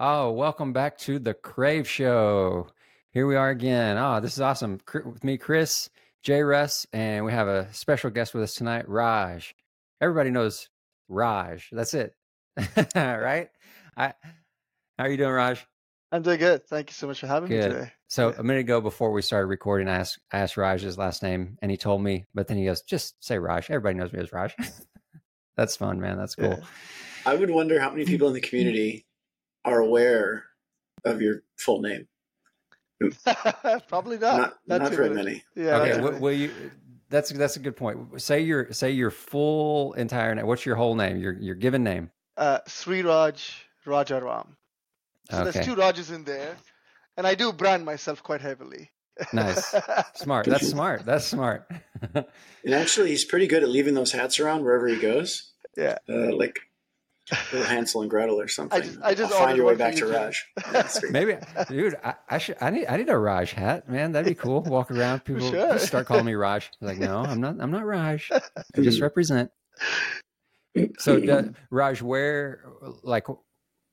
Oh, welcome back to the Crave Show. Here we are again. Oh, this is awesome. With me, Chris, J. Russ, and we have a special guest with us tonight, Raj. Everybody knows Raj. That's it, right? I, how are you doing, Raj? I'm doing good. Thank you so much for having Good. me today. So Yeah. a minute ago, before we started recording, I asked, I asked Raj his last name, and he told me. But then he goes, "Just say Raj. Everybody knows me as Raj." That's fun, man. That's cool. Yeah. I would wonder how many people in the community are aware of your full name. Probably not. not not, too very many. Yeah. okay, too w- will you? That's that's a good point. Say your say your full entire name. What's your whole name? Your your given name. Uh, Sri Raj Rajaram. So Okay. there's two Rajas in there, and I do brand myself quite heavily. Nice. Smart. That's smart. That's smart. And actually, he's pretty good at leaving those hats around wherever he goes. Yeah. Uh, like little Hansel and Gretel or something. I just- I just I'll find your way back you to. Raj. That's. Maybe, dude. I, I should. I need. I need a Raj hat, man. That'd be cool. Walk around, people Sure. start calling me Raj. Like, no, I'm not. I'm not Raj. I just represent. So, do- Raj, where, like,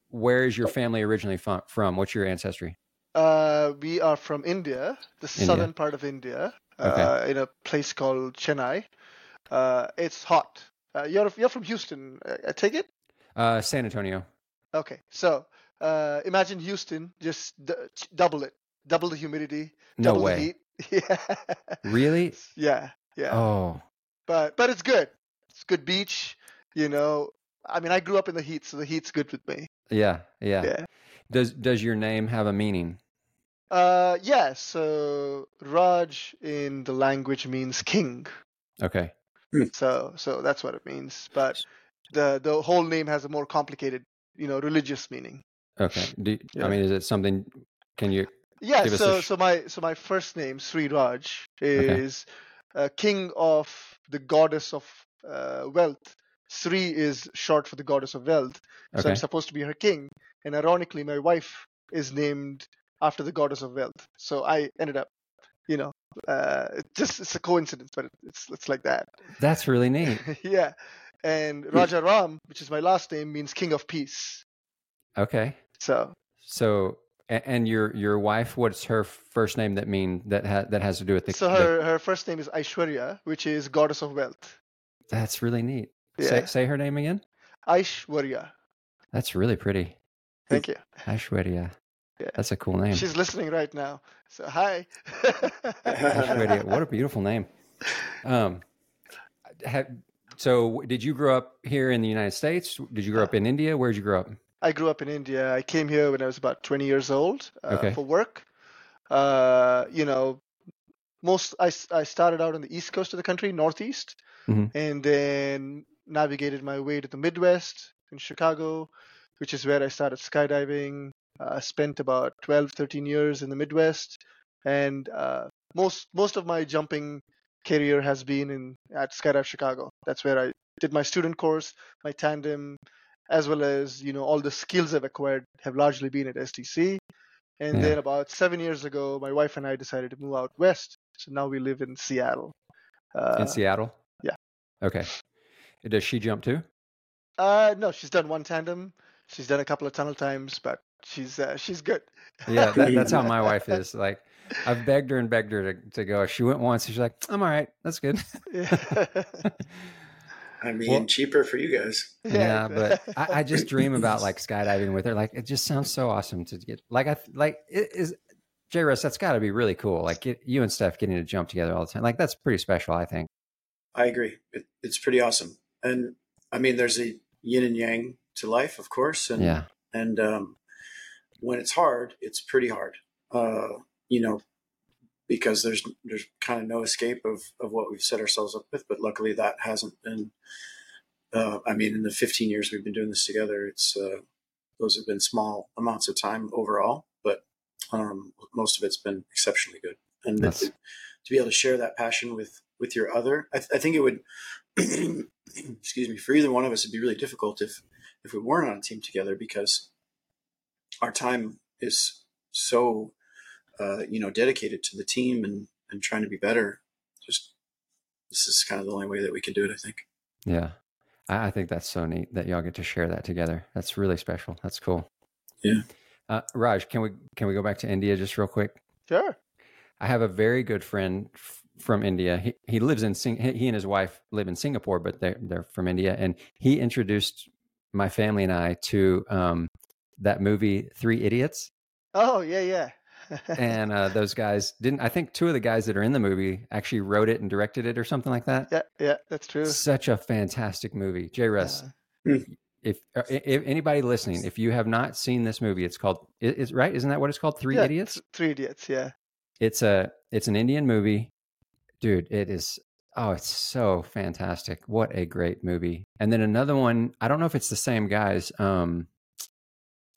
where is your family originally from? From? What's your ancestry? Uh, we are from India, the India. southern part of India, Okay. uh, in a place called Chennai. Uh, it's hot. Uh, you're you're from Houston, I, I take it. Uh, San Antonio. Okay, so uh, imagine Houston, just d- double it, double the humidity, No double way. the heat. Yeah. Really? Yeah, yeah. Oh, But but it's good. It's good beach. You know, I mean, I grew up in the heat, so the heat's good with me. yeah, yeah. Yeah. Does Does your name have a meaning? Uh, yeah. So Raj in the language means king. Okay. So so that's what it means. But the the whole name has a more complicated, you know, religious meaning. Okay. Do, Yeah. I mean, is it something? Can you? Yeah, Give us a so sh- so my so my first name Sri Raj Okay. is uh, king of the goddess of uh, wealth. Sri is short for the goddess of wealth, so Okay. I'm supposed to be her king. And ironically, my wife is named after the goddess of wealth. So I ended up, you know, uh, it just it's a coincidence, but it's it's like that. That's really neat. yeah. And Raja Ram, which is my last name, means king of peace. Okay. So So, and your your wife, what's her first name that mean that ha, that has to do with the? so the- her her first name is Aishwarya, which is goddess of wealth. that's really neat. Yeah. Say say her name again. Aishwarya. That's really pretty. Thank you. Aishwarya. Yeah. That's a cool name. She's listening right now. So hi. Aishwarya. What a beautiful name. Um, have, so did you grow up here in the United States? Did you grow up in India? Where did you grow up? I grew up in India. I came here when I was about 20 years old uh, Okay. for work. Uh, you know, most I, I started out on the east coast of the country, northeast, Mhm. and then navigated my way to the Midwest in Chicago, which is where I started skydiving. Uh, spent about 12, 13 years in the Midwest, and uh, most most of my jumping career has been in at Skydive Chicago. That's where I did my student course, my tandem, as well as you know all the skills I've acquired have largely been at SDC. And Yeah. then about seven years ago, my wife and I decided to move out west. So now we live in Seattle. Uh, in Seattle. yeah. Okay. Does she jump too? uh, no, she's done one tandem. She's done a couple of tunnel times, but she's uh, she's good. Yeah, that, that's how my wife is. Like, I've begged her and begged her to, to go. She went once. She's like, I'm all right. That's good. yeah. I mean, Well- cheaper for you guys. yeah, but I, I just dream about like skydiving with her. Like, it just sounds so awesome to get. Like, I like it is. J. Russ, that's got to be really cool. Like, get, you and Steph getting to jump together all the time. Like, that's pretty special. I think. I agree. It, it's pretty awesome. And I mean, there's a yin and yang to life, of course. And Yeah. and um, when it's hard, it's pretty hard. Uh, you know, because there's there's kind of no escape of of what we've set ourselves up with. But luckily, that hasn't been. Uh, I mean, in the 15 years we've been doing this together, it's uh, those have been small amounts of time overall, but um, most of it's been exceptionally good. And That's- to, to be able to share that passion with with your other, I, th- I think it would. excuse me. For either one of us, it'd be really difficult if if we weren't on a team together because our time is so uh, you know dedicated to the team and and trying to be better. Just this is kind of the only way that we can do it. I think. Yeah. I, I think that's so neat that y'all get to share that together. That's really special. That's cool. Yeah. Uh, Raj, can we can we go back to India just real quick? Sure. I have a very good friend f- from India. He he lives in Sing- he and his wife live in Singapore, but they're they're from India, and he introduced my family and I to um, that movie Three Idiots. Oh yeah, yeah. And uh, those guys didn't. I think two of the guys that are in the movie actually wrote it and directed it, or something like that. yeah, yeah, that's true. Such a fantastic movie, J. Russ. Yeah. If, uh, if anybody listening, if you have not seen this movie, it's called is right. Isn't that what it's called? Three Yeah, Idiots. th- Three Idiots. Yeah. It's a it's an Indian movie, dude. It is. Oh, it's so fantastic! What a great movie. And then another one. I don't know if it's the same guys. Um,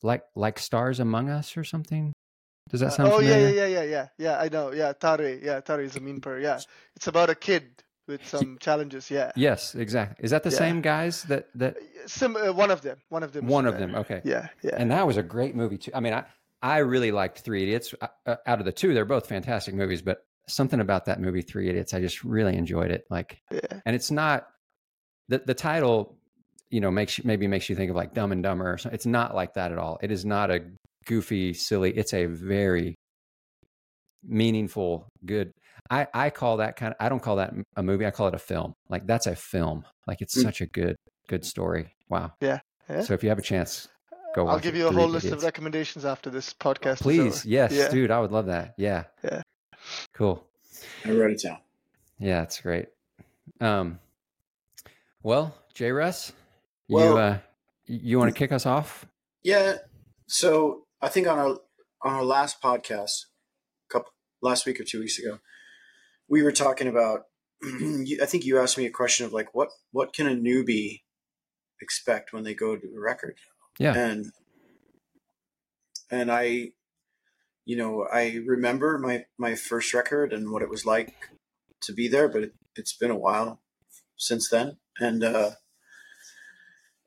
like like Stars Among Us or something. Does that Uh, sound oh yeah, familiar? yeah, yeah, yeah, yeah, yeah. I know. Yeah, Taare. Yeah, Taare Zameen Par. Yeah, it's about a kid with some challenges. Yeah. Yes, exactly. Is that the Yeah. same guys that that Sim- uh, one of them. One of them. one of there. them? Okay. Yeah, yeah. And that was a great movie too. I mean, I I really liked Three Idiots. Uh, uh, out of the two, they're both fantastic movies, but something about that movie, Three Idiots, I just really enjoyed it. Like, yeah. and it's not the the title, you know, makes you maybe makes you think of like Dumb and Dumber. Or something. It's not like that at all. It is not a goofy, silly. It's a very meaningful, good. I I call that kind of. I don't call that a movie. I call it a film. Like that's a film. Like it's Mm. such a good good story. Wow. Yeah, yeah. So if you have a chance, go. I'll watch give it. you a Three whole list of recommendations after this podcast. Please, yes, Yeah. dude, I would love that. Yeah. Yeah. Cool. I wrote it down. Yeah, it's great. Um, well, J. Russ, you uh, you want to kick us off? Yeah. So I think on our on our last podcast, couple last week or two weeks ago, we were talking about. I think you asked me a question of like, what what can a newbie expect when they go to a record? Yeah. And and I, you know, I remember my my first record and what it was like to be there, but it, it's been a while since then, and. uh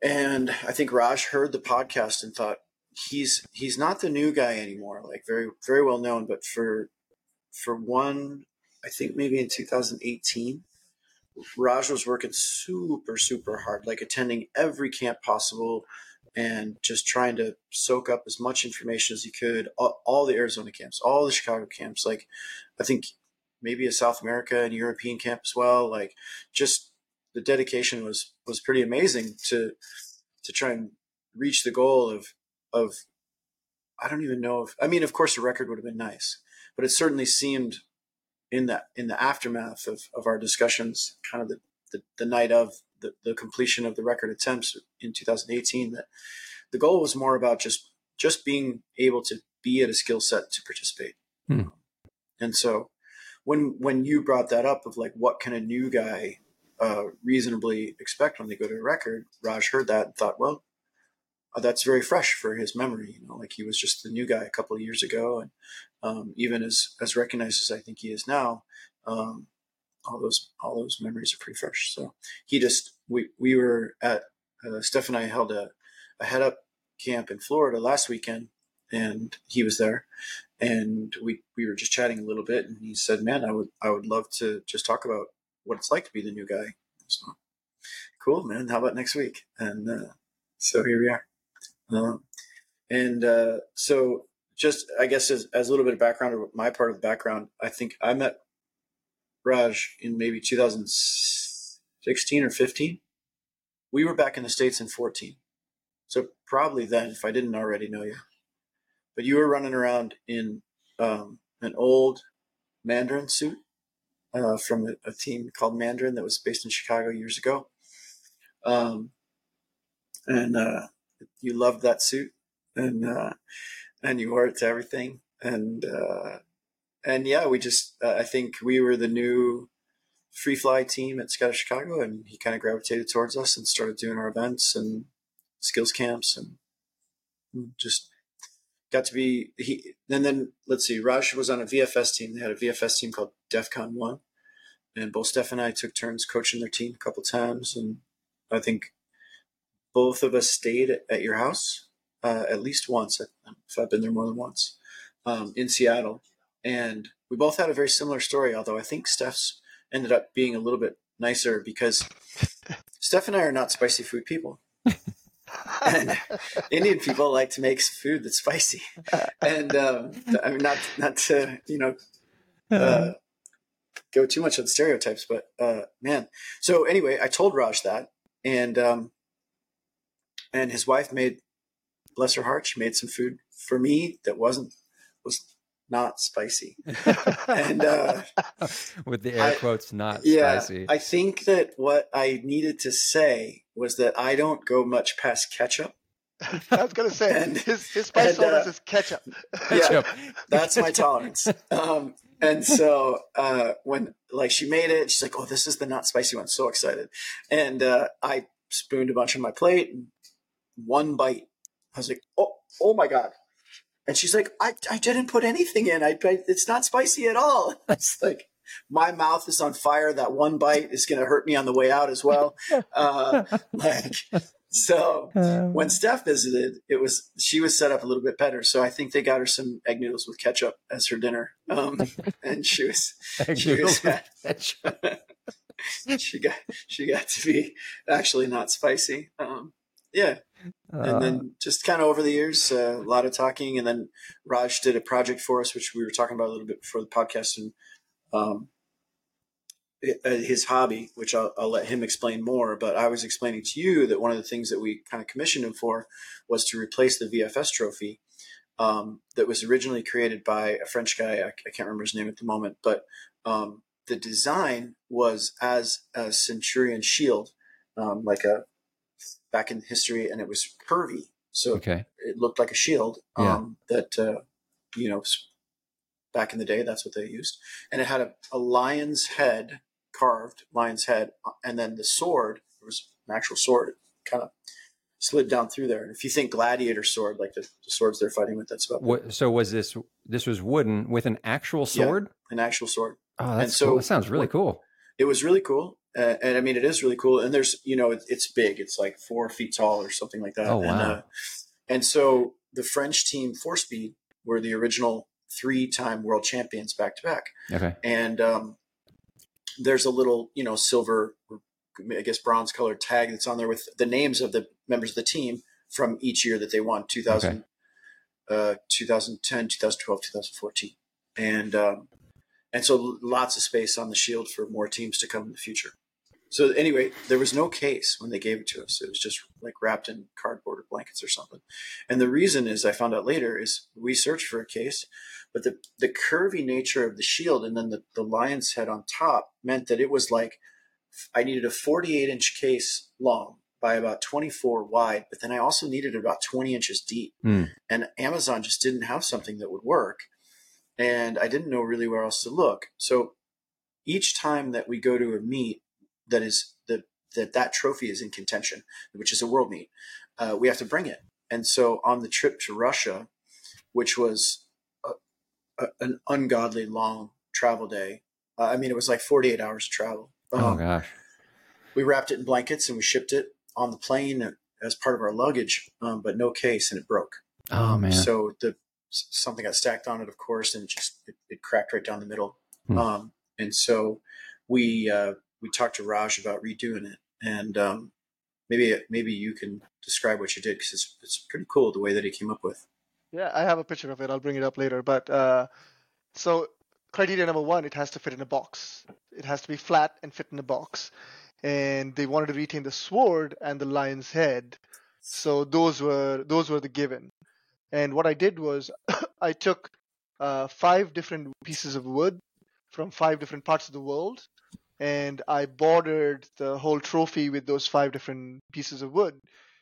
and I think Raj heard the podcast and thought he's he's not the new guy anymore. Like very very well known, but for for one, I think maybe in 2018, Raj was working super super hard, like attending every camp possible, and just trying to soak up as much information as he could. All, all the Arizona camps, all the Chicago camps. Like I think maybe a South America and European camp as well. Like just the dedication was was pretty amazing to to try and reach the goal of of I don't even know if I mean of course a record would have been nice, but it certainly seemed in that in the aftermath of, of our discussions, kind of the, the, the night of the, the completion of the record attempts in 2018, that the goal was more about just just being able to be at a skill set to participate. Hmm. And so when when you brought that up of like what can a new guy uh, reasonably expect when they go to a record, Raj heard that and thought, well, uh, that's very fresh for his memory. You know, like he was just the new guy a couple of years ago, and um, even as as recognized as I think he is now, um, all those all those memories are pretty fresh. So he just we we were at uh, Steph and I held a, a head up camp in Florida last weekend, and he was there, and we we were just chatting a little bit, and he said, "Man, I would I would love to just talk about what it's like to be the new guy." So cool, man. How about next week? And uh, so here we are. Um, and uh, so, just I guess as, as a little bit of background, or my part of the background, I think I met Raj in maybe 2016 or 15. We were back in the States in 14. So, probably then, if I didn't already know you. But you were running around in um, an old Mandarin suit uh, from a, a team called Mandarin that was based in Chicago years ago. Um, and uh, you loved that suit, and uh, and you wore it to everything, and uh, and yeah, we just uh, I think we were the new free fly team at Skydive Chicago, and he kind of gravitated towards us and started doing our events and skills camps, and just got to be he. And then let's see, Raj was on a VFS team. They had a VFS team called DefCon One, and both Steph and I took turns coaching their team a couple times, and I think both of us stayed at your house uh, at least once. If I've been there more than once um, in Seattle, and we both had a very similar story. Although I think Steph's ended up being a little bit nicer because Steph and I are not spicy food people. and Indian people like to make food that's spicy. And um, I mean, not not to you know uh, go too much on stereotypes, but uh, man. So anyway, I told Raj that, and um, and his wife made, bless her heart, she made some food for me that wasn't was not spicy. and uh, with the air I- quotes, not yeah, spicy. I think that what I needed to say was that I don't go much past ketchup. I was gonna say And- his his spice and, tolerance uh, is ketchup. Ketchup. That's my tolerance. Um, and so uh, when like she made it, she's like, "Oh, this is the not spicy one." So excited, and uh, I spooned a bunch on my plate. And one bite, I was like, "Oh, oh my god!" And she's like, "I, I didn't put anything in. I, it's not spicy at all." It's like my mouth is on fire. That one bite is going to hurt me on the way out as well. Uh, like so when Steph visited, it was she was set up a little bit better. So I think they got her some egg noodles with ketchup as her dinner, um, and she was Egg she was she got she got to be actually not spicy. Um, yeah, and then just kind of over the years, uh, a lot of talking, and then Raj did a project for us, which we were talking about a little bit before the podcast, and um, uh, his hobby, which I'll, I'll let him explain more. But I was explaining to you that one of the things that we kind of commissioned him for was to replace the VFS trophy um, that was originally created by a French guy. I, I can't remember his name at the moment, but um, the design was as a Centurion shield, um, like a back in history, and it was curvy. So okay. it looked like a shield Yeah. um, that uh, you know back in the day that's what they used and it had a, a lion's head carved lion's head uh, and then the sword it was an actual sword it kind of slid down through there and if you think gladiator sword like the, the swords they're fighting with that's about What, so was this this was wooden with an actual Yeah. sword? an actual sword Oh, that's so cool. That sounds really cool. it was really cool uh, and i mean it is really cool. And there's you know it, it's big. It's like four feet tall or something like that. Oh, and, wow. uh, and so the french team four speed were the original three-time world champions back to back Okay. and um, there's a little you know silver i guess bronze colored tag that's on there with the names of the members of the team from each year that they won 2000 uh, 2010 2012 2014 and um, and so lots of space on the shield for more teams to come in the future so anyway there was no case when they gave it to us. It was just like wrapped in cardboard or blankets or something. And the reason is i found out later is we searched for a case but the, the curvy nature of the shield and then the, the lion's head on top meant that it was like i needed a 48 inch case long by about 24 wide but then i also needed about 20 inches deep. Hmm. and amazon just didn't have something that would work and i didn't know really where else to look. So each time that we go to a meet that is the that that trophy is in contention which is a world meet uh, we have to bring it and so on the trip to russia which was a, a, an ungodly long travel day uh, i mean it was like 48 hours of travel Oh Um, gosh. we wrapped it in blankets and we shipped it on the plane as part of our luggage um, but no case and it broke Oh man. so the something got stacked on it, of course, and it just it, it cracked right down the middle. Hmm. Um, and so we uh, we talked to Raj about redoing it, and um, maybe maybe you can describe what you did because it's it's pretty cool the way that he came up with. Yeah, I have a picture of it. I'll bring it up later. But uh, so criteria number one, it has to fit in a box. It has to be flat and fit in a box. And they wanted to retain the sword and the lion's head. So those were those were the given. And what I did was I took uh, five different pieces of wood from five different parts of the world, and I bordered the whole trophy with those five different pieces of wood.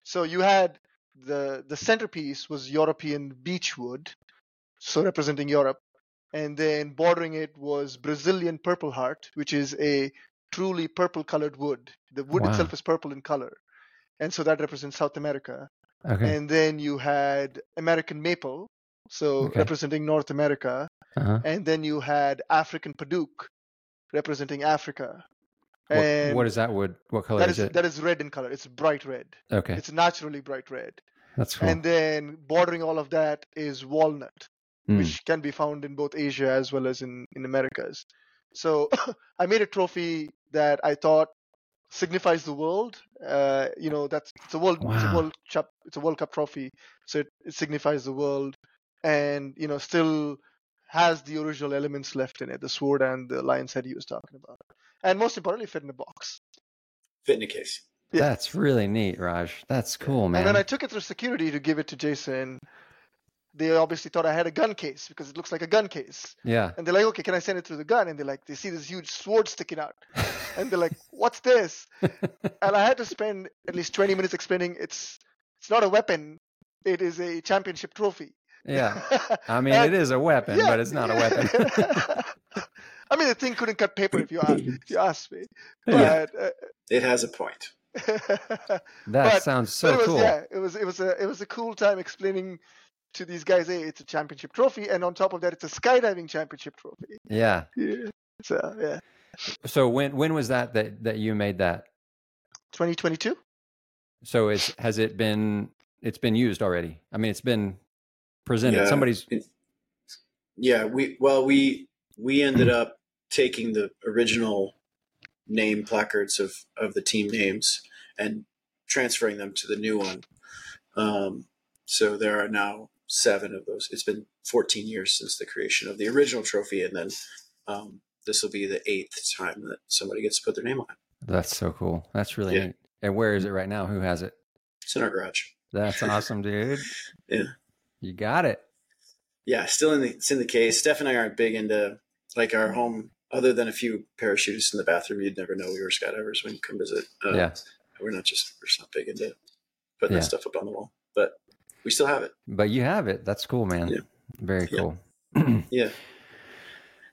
So you had the the centerpiece was European beech wood, so representing Europe, and then bordering it was Brazilian purple heart, which is a truly purple colored wood. The wood Wow. itself is purple in color, and so that represents South America. Okay. And then you had American maple, so Okay. representing North America, Uh-huh. and then you had African padauk, representing Africa. What, what is that wood? What color that is is it? that is red in color. It's bright red. okay. It's naturally bright red. That's cool. And then bordering all of that is walnut, Mm. which can be found in both Asia as well as in, in Americas. So I made a trophy that I thought signifies the world. Uh, you know, that's it's a world it's a world cup it's a World Cup trophy, so it, it signifies the world, and you know, still has the original elements left in it, the sword and the lion's head he was talking about, and most importantly, fit in a box. Fit in a case. Yeah. That's really neat, Raj. That's cool, man. And then I took it through security to give it to Jason. They obviously thought I had a gun case because it looks like a gun case. yeah. And they're like, okay, can I send it through the gun? And they're like, they see this huge sword sticking out. And they're like, what's this? And I had to spend at least 20 minutes explaining it's it's not a weapon. It is a championship trophy. Yeah. I mean, And- it is a weapon, yeah, but it's not a weapon. I mean, the thing couldn't cut paper if you ask, if you ask me. Yeah. But, It has a point. uh, That But- sounds so it was, cool. Yeah, it was it was a it was a cool time explaining to these guys, hey, it's a championship trophy, and on top of that, it's a skydiving championship trophy. Yeah. Yeah. So yeah, So when when was that that that you made that? 2022. So it's has it been it's been used already? I mean, it's been presented. Yeah. Somebody's Yeah, we well we we ended up taking the original name placards of of the team names and transferring them to the new one. Um, so there are now seven of those. It's been 14 years since the creation of the original trophy, and then um, this will be the eighth time that somebody gets to put their name on it. That's so cool. That's really Yeah. neat. And where is it right now? Who has it? It's in our garage. That's awesome, dude. Yeah. You got it. Yeah, still in the it's in the case. Steph and I aren't big into like our home. Other than a few parachutists in the bathroom, you'd never know we were skydivers when you come visit. Uh, Yeah. we're not just we're just not big into putting Yeah. that stuff up on the wall, but we still have it. But you have it. That's cool, man. Yeah. Very cool. Yeah,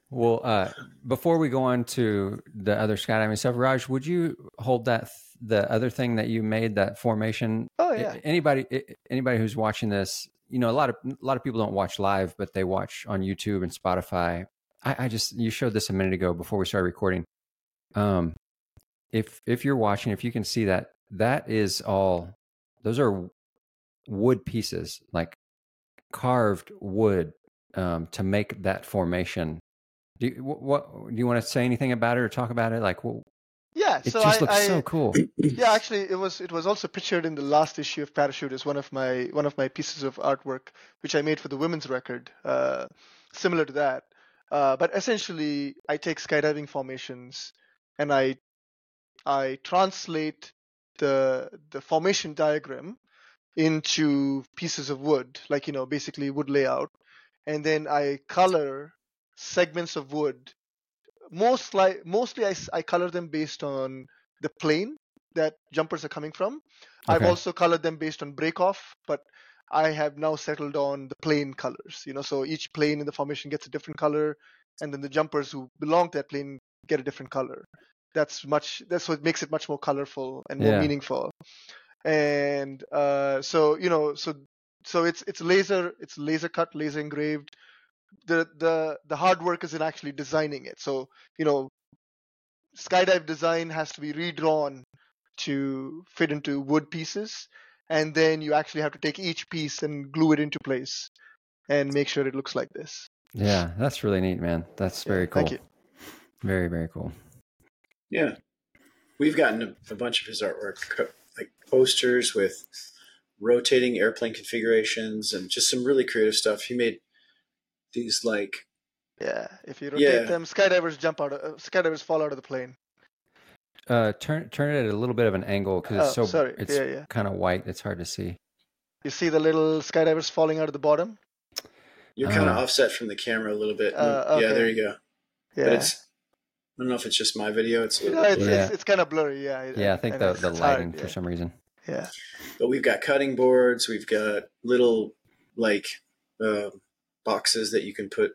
Well, uh, before we go on to the other skydiving stuff, Raj, would you hold that the other thing that you made that formation? Oh A- yeah, Anybody a- anybody who's watching this, you know, a lot of a lot of people don't watch live, but they watch on YouTube and Spotify. I, I just you showed this a minute ago before we started recording. Um, if if you're watching, if you can see that, that is all. Those are wood pieces, like carved wood, um, to make that formation. Do you, what, what do you want to say anything about it or talk about it? Like, well, yeah. it so just I, looks I, so cool. yeah, actually, it was it was also pictured in the last issue of Parachute as one of my one of my pieces of artwork, which I made for the women's record, uh, similar to that. Uh, but essentially, I take skydiving formations and I I translate the the formation diagram into pieces of wood, like you know, basically wood layout, and then I color segments of wood. Most like mostly, I color them based on the plane that jumpers are coming from. I've also colored them based on break off, but I have now settled on the plane colors. You know, so each plane in the formation gets a different color, and then the jumpers who belong to that plane get a different color. That's much. That's what makes it much more colorful and more Yeah. meaningful. And uh, so you know, so so it's it's laser, it's laser cut, laser engraved. The the the hard work is in actually designing it. So you know, skydive design has to be redrawn to fit into wood pieces and then you actually have to take each piece and glue it into place and make sure it looks like this Yeah, that's really neat, man. That's Yeah, very cool. thank you. Very very cool. yeah. We've gotten a, a bunch of his artwork, like posters with rotating airplane configurations and just some really creative stuff. He made these like yeah if you rotate Yeah. them skydivers jump out of uh, skydivers fall out of the plane Uh, turn turn it at a little bit of an angle because it's Oh, so sorry. it's Yeah, yeah. kind of white. It's hard to see. you see the little skydivers falling out of the bottom you're kind of Uh. offset from the camera a little bit. Uh, Yeah, there you go. yeah But it's I don't know if it's just my video. It's a little no, it's, Yeah. it's, it's kind of blurry yeah it- Yeah, I think the the it's hard, lighting for yeah. some reason. yeah but we've got cutting boards we've got little like uh, boxes that you can put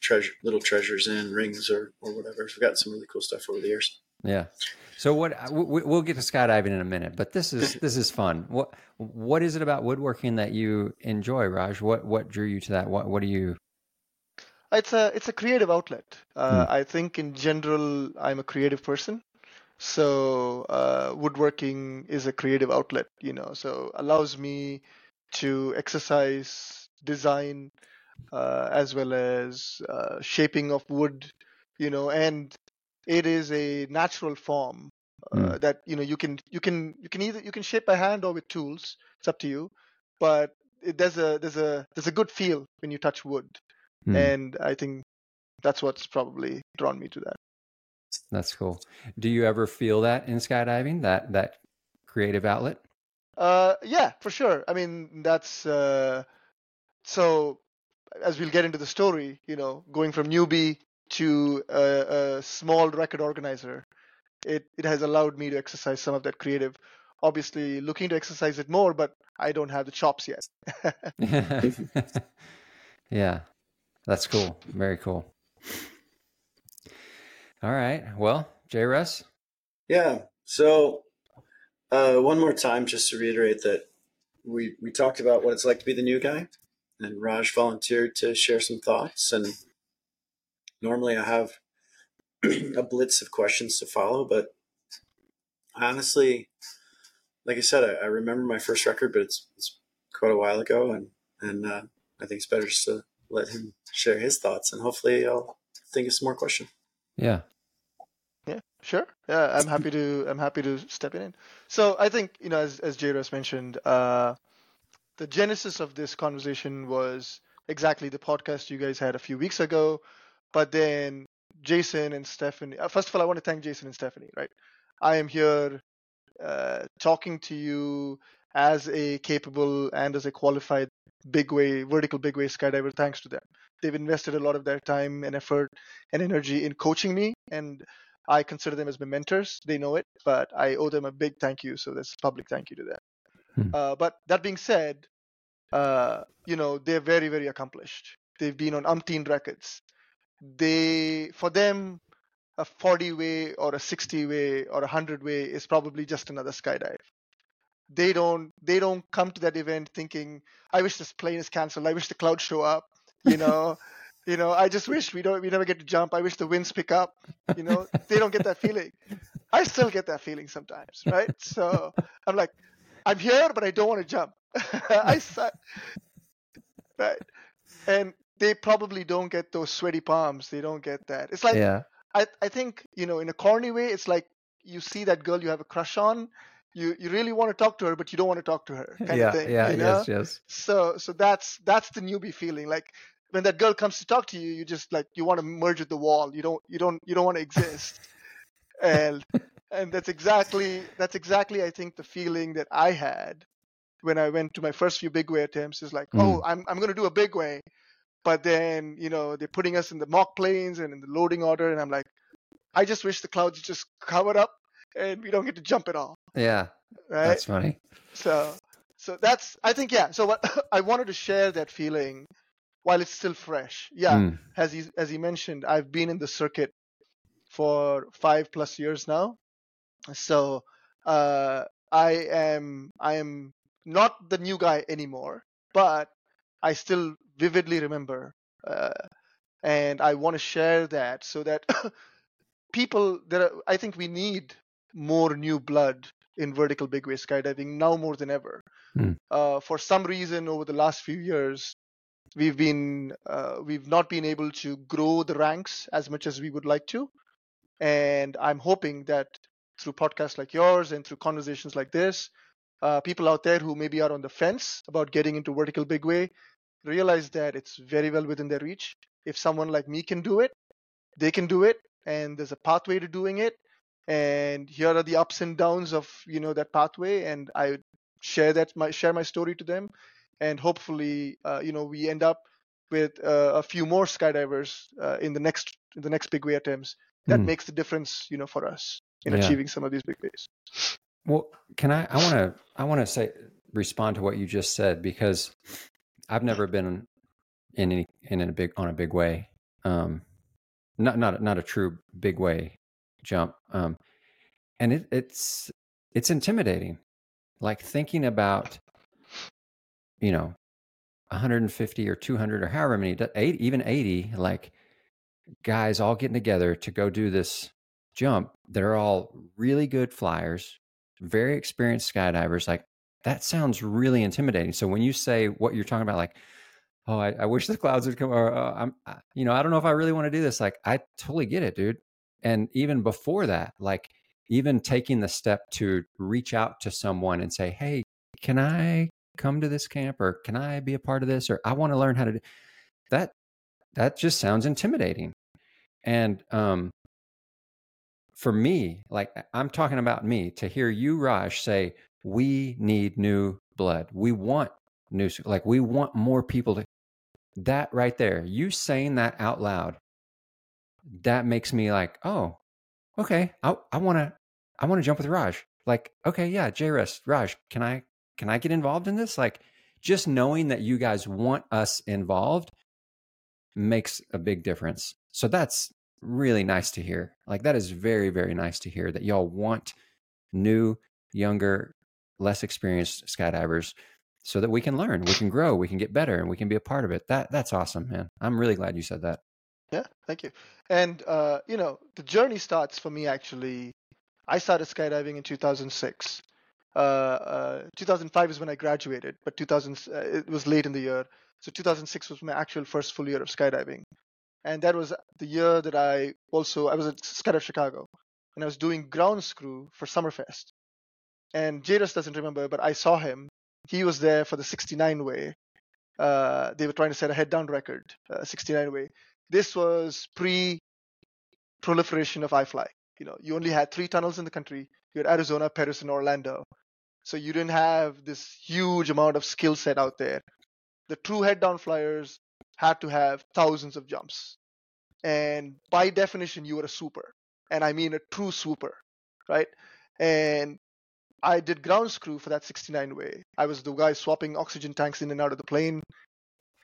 treasure little treasures in rings or or whatever we've got some really cool stuff over the years Yeah. So what we, we'll get to skydiving in a minute, but this is this is fun. What what is it about woodworking that you enjoy, Raj? What what drew you to that? What what do you? it's a it's a creative outlet. Hmm. Uh, I think in general I'm a creative person, so uh, woodworking is a creative outlet. You know, so allows me to exercise design uh, as well as uh, shaping of wood. You know, and it is a natural form uh, that you know you can you can you can either you can shape by hand or with tools. It's up to you, but it, there's a there's a there's a good feel when you touch wood, Mm. and I think that's what's probably drawn me to that. That's cool. Do you ever feel that in skydiving? That that creative outlet? Uh, yeah, for sure. I mean, that's uh, so. As we'll get into the story, you know, going from newbie to a, a small record organizer, it it has allowed me to exercise some of that creative. Obviously, looking to exercise it more, but I don't have the chops yet. yeah, that's cool. Very cool. All right. Well, J. Russ. Yeah. So, uh, one more time, just to reiterate that we we talked about what it's like to be the new guy, and Raj volunteered to share some thoughts. And normally, I have a blitz of questions to follow, but honestly, like I said, I, I remember my first record, but it's, it's quite a while ago, and and uh, I think it's better just to let him share his thoughts, and hopefully, I'll think of some more questions. Yeah. Yeah, sure. Yeah, I'm happy to I'm happy to step in. So I think you know, as as J. Russ mentioned, uh, the genesis of this conversation was exactly the podcast you guys had a few weeks ago, but then Jason and Stephanie. Uh, first of all, I want to thank Jason and Stephanie. Right, I am here uh, talking to you as a capable and as a qualified big way vertical big way skydiver thanks to them they've invested a lot of their time and effort and energy in coaching me and I consider them as my mentors. They know it, but I owe them a big thank you. So that's public thank you to them. Hmm. Uh, but that being said, uh, you know they're very very accomplished. They've been on umpteen records. They for them a 40 way or a 60 way or a 100 way is probably just another skydive. They don't they don't come to that event thinking I wish this plane is canceled. I wish the clouds show up. You know. You know, I just wish we don't we never get to jump. I wish the winds pick up. You know, they don't get that feeling. I still get that feeling sometimes, right? So I'm like, I'm here, but I don't want to jump. I su- right, and they probably don't get those sweaty palms. They don't get that. It's like yeah. I I think you know, in a corny way, it's like you see that girl you have a crush on. You you really want to talk to her, but you don't want to talk to her. Kind yeah. of thing, yeah. you know? Yes. Yes. So so that's that's the newbie feeling. Like when that girl comes to talk to you, you just like you want to merge with the wall. You don't you don't you don't want to exist. and and that's exactly that's exactly I think the feeling that I had when I went to my first few big way attempts. Is like, Mm. oh, I'm I'm gonna do a big way, but then you know they're putting us in the mock planes and in the loading order, and I'm like, I just wish the clouds just covered up and we don't get to jump at all, Yeah. right? That's funny. So, so that's I think yeah. So what I wanted to share that feeling while it's still fresh. Yeah, Mm. as he as he mentioned, I've been in the circuit for five plus years now. So uh, I am I am not the new guy anymore, but I still vividly remember, uh, and I want to share that so that people there. Are, I think we need more new blood in vertical big way skydiving now more than ever. Hmm. Uh, for some reason, over the last few years, we've been uh, we've not been able to grow the ranks as much as we would like to, and I'm hoping that through podcasts like yours and through conversations like this, uh, people out there who maybe are on the fence about getting into vertical big way realize that it's very well within their reach. If someone like me can do it, they can do it, and there's a pathway to doing it. And here are the ups and downs of you know that pathway, and I share that my share my story to them, and hopefully uh, you know we end up with uh, a few more skydivers uh, in the next in the next big way attempts. That Hmm. makes the difference, you know, for us in Yeah. achieving some of these big ways. Well, can I? I want to. I want to say respond to what you just said because I've never been in any in a big on a big way. Um, not not not a true big way jump. Um, and it, it's it's intimidating. Like thinking about, you know, 150 or 200 or however many, 80, even 80, like guys all getting together to go do this jump that are all really good flyers, very experienced skydivers. Like that sounds really intimidating. So when you say what you're talking about, like, oh, I, I wish the clouds would come, or uh, I'm, I- you know, I don't know if I really want to do this. Like, I totally get it, dude. And even before that, like, even taking the step to reach out to someone and say, "Hey, can I come to this camp or can I be a part of this or I want to learn how to do that that just sounds intimidating. And um for me, like I'm talking about me to hear you Raj say we need new blood. We want new like we want more people to that right there. You saying that out loud that makes me like, "Oh, okay. I I want to I want to jump with Raj." Like, okay, yeah, J. Russ, Raj, can I can I get involved in this? Like, just knowing that you guys want us involved makes a big difference. So that's really nice to hear. Like, that is very, very nice to hear that y'all want new, younger, less experienced skydivers so that we can learn, we can grow, we can get better, and we can be a part of it. That that's awesome, man. I'm really glad you said that. Yeah, thank you. And uh, you know, the journey starts for me actually. I started skydiving in 2006. Uh, uh, 2005 is when I graduated, but 2000 uh, it was late in the year. So 2006 was my actual first full year of skydiving, and that was the year that I also I was at Skydive Chicago, and I was doing ground crew for Summerfest. And J. Russ doesn't remember, but I saw him. He was there for the 69 way. Uh, they were trying to set a head down record, uh, 69 way. This was pre proliferation of iFly. You know, you only had three tunnels in the country. You had Arizona, Perris, and Orlando. So you didn't have this huge amount of skill set out there. The true head down flyers had to have thousands of jumps. And by definition, you were a super. And I mean a true super, right? And I did ground crew for that 69 way. I was the guy swapping oxygen tanks in and out of the plane.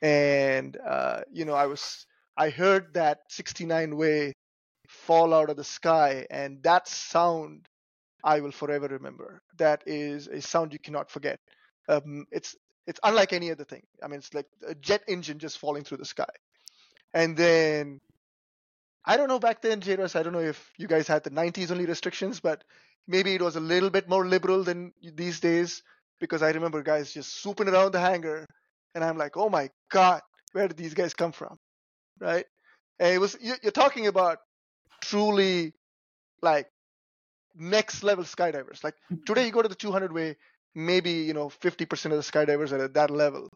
And, uh, you know, I was, I heard that 69 way fall out of the sky. And that sound I will forever remember. That is a sound you cannot forget. Um, it's it's unlike any other thing. I mean, it's like a jet engine just falling through the sky. And then I don't know back then, J. Russ, I don't know if you guys had the 90s only restrictions, but maybe it was a little bit more liberal than these days because I remember guys just swooping around the hangar, and I'm like, oh my god, where did these guys come from, right? And it was you're talking about truly like next level skydivers. Like today, you go to the 200 way, maybe you know 50% of the skydivers are at that level,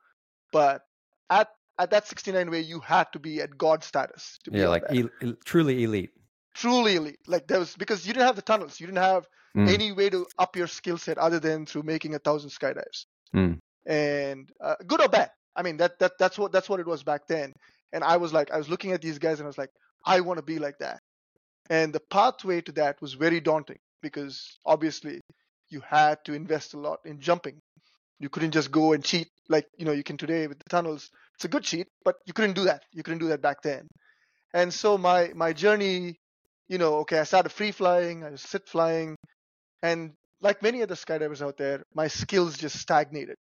but at at that 69 way, you had to be at God status to Yeah, like el- el- truly elite. truly elite. Like there was because you didn't have the tunnels, you didn't have Mm. any way to up your skill set other than through making a thousand skydives. Mm. And uh, good or bad, I mean that that that's what that's what it was back then. And I was like, I was looking at these guys and I was like, I want to be like that. And the pathway to that was very daunting because obviously you had to invest a lot in jumping. You couldn't just go and cheat like you know you can today with the tunnels. It's a good cheat, but you couldn't do that. You couldn't do that back then. And so my my journey, you know, okay, I started free flying, I was sit flying, and like many other skydivers out there, my skills just stagnated.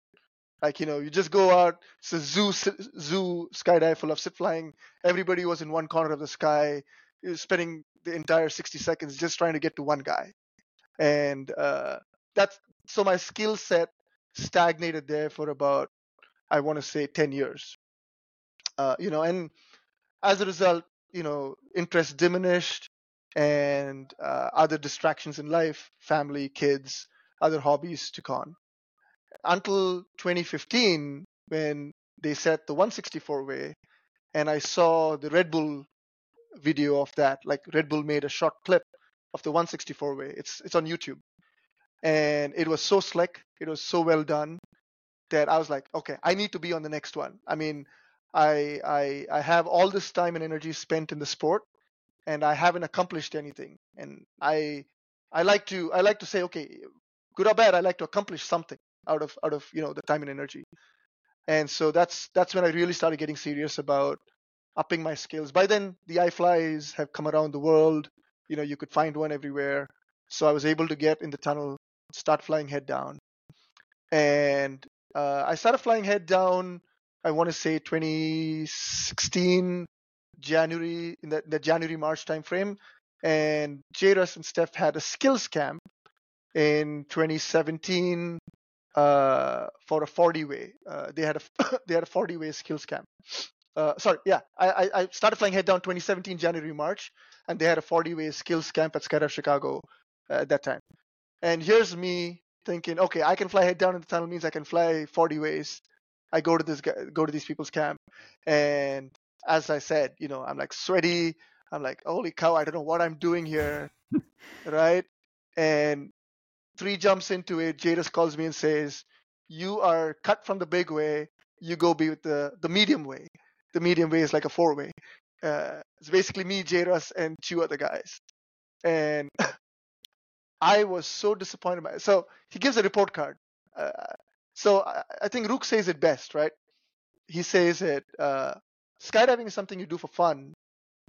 Like you know, you just go out. It's a zoo zoo skydive full of sit flying. Everybody was in one corner of the sky, spending the entire 60 seconds just trying to get to one guy, and uh, that's so my skill set stagnated there for about I want to say 10 years. Uh, you know, and as a result, you know, interest diminished and uh, other distractions in life, family, kids, other hobbies took on. Until 2015, when they set the 164 way, and I saw the Red Bull video of that. Like Red Bull made a short clip of the 164 way. It's it's on YouTube, and it was so slick. It was so well done that I was like, okay, I need to be on the next one. I mean, I I I have all this time and energy spent in the sport, and I haven't accomplished anything. And I I like to I like to say, okay, good or bad, I like to accomplish something out of out of you know the time and energy. And so that's that's when I really started getting serious about upping my skills. By then, the iFlies have come around the world. You know, you could find one everywhere. So I was able to get in the tunnel, start flying head down, and uh, I started flying head down. I want to say 2016 January in the, the January March timeframe, and J. Russ and Steph had a skills camp in 2017 uh, for a 40 way. Uh, they had a they had a 40 way skills camp. Uh, sorry, yeah, I, I I started flying head down 2017 January March, and they had a 40 way skills camp at Skydive Chicago uh, at that time. And here's me thinking, okay, I can fly head down in the tunnel means I can fly 40 ways. I go to this guy, go to these people's camp, and as I said, you know, I'm like sweaty. I'm like, holy cow, I don't know what I'm doing here, right? And three jumps into it, J. Russ calls me and says, "You are cut from the big way. You go be with the the medium way. The medium way is like a four way. Uh, it's basically me, J. Russ, and two other guys." And I was so disappointed by it. So he gives a report card. Uh, so I, I, think Rook says it best, right? He says it. Uh, skydiving is something you do for fun,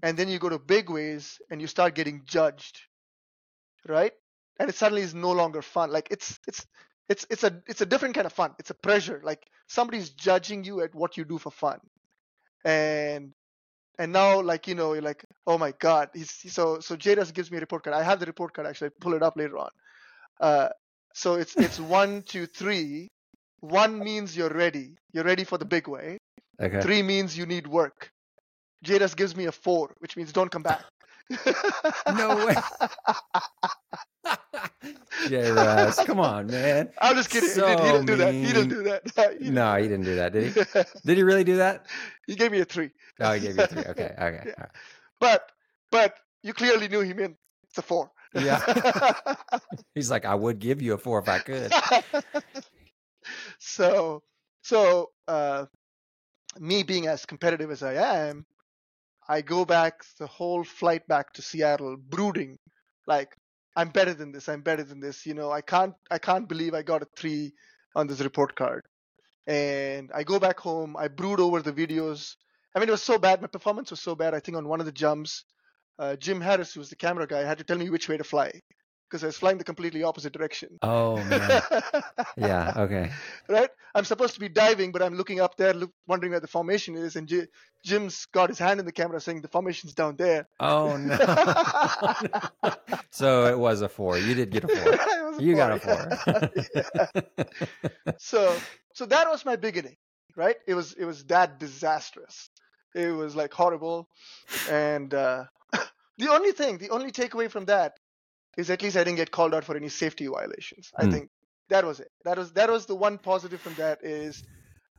and then you go to big ways and you start getting judged, right? And it suddenly is no longer fun. Like it's it's it's it's a it's a different kind of fun. It's a pressure. Like somebody's judging you at what you do for fun, and and now like you know you're like oh my god he's so so Jairus gives me a report card. I have the report card actually. I pull it up later on. Uh, so it's it's one two three. One means you're ready. You're ready for the big way. Okay. three means you need work. Jairus gives me a four which means don't come back no way J Russ, come on, man. I'm just kidding. So he, did, he didn't do that. He didn't do that. He didn't no, he didn't do that, did he? did he really do that? He gave me a three. Oh, he gave you a three. Okay, okay. Yeah. Right. But but you clearly knew he meant it's a four. Yeah. He's like, I would give you a four if I could. so so uh, me being as competitive as I am, I go back the whole flight back to Seattle brooding, like I'm better than this. I'm better than this. You know, I can't I can't believe I got a three on this report card. And I go back home. I brood over the videos. I mean, it was so bad. My performance was so bad. I think on one of the jumps, uh, Jim Harris, who was the camera guy, had to tell me which way to fly because I was flying the completely opposite direction. Oh man. yeah. Okay. Right. I'm supposed to be diving, but I'm looking up there, look, wondering where the formation is, and J- Jim's got his hand in the camera, saying the formation's down there. Oh no. so it was a four. You did get a four. A you four, got a four. so so that was my beginning. Right. It was it was that disastrous. It was like horrible, and uh, the only thing, the only takeaway from that is at least I didn't get called out for any safety violations. Mm. I hmm. think that was it. That was that was the one positive from that is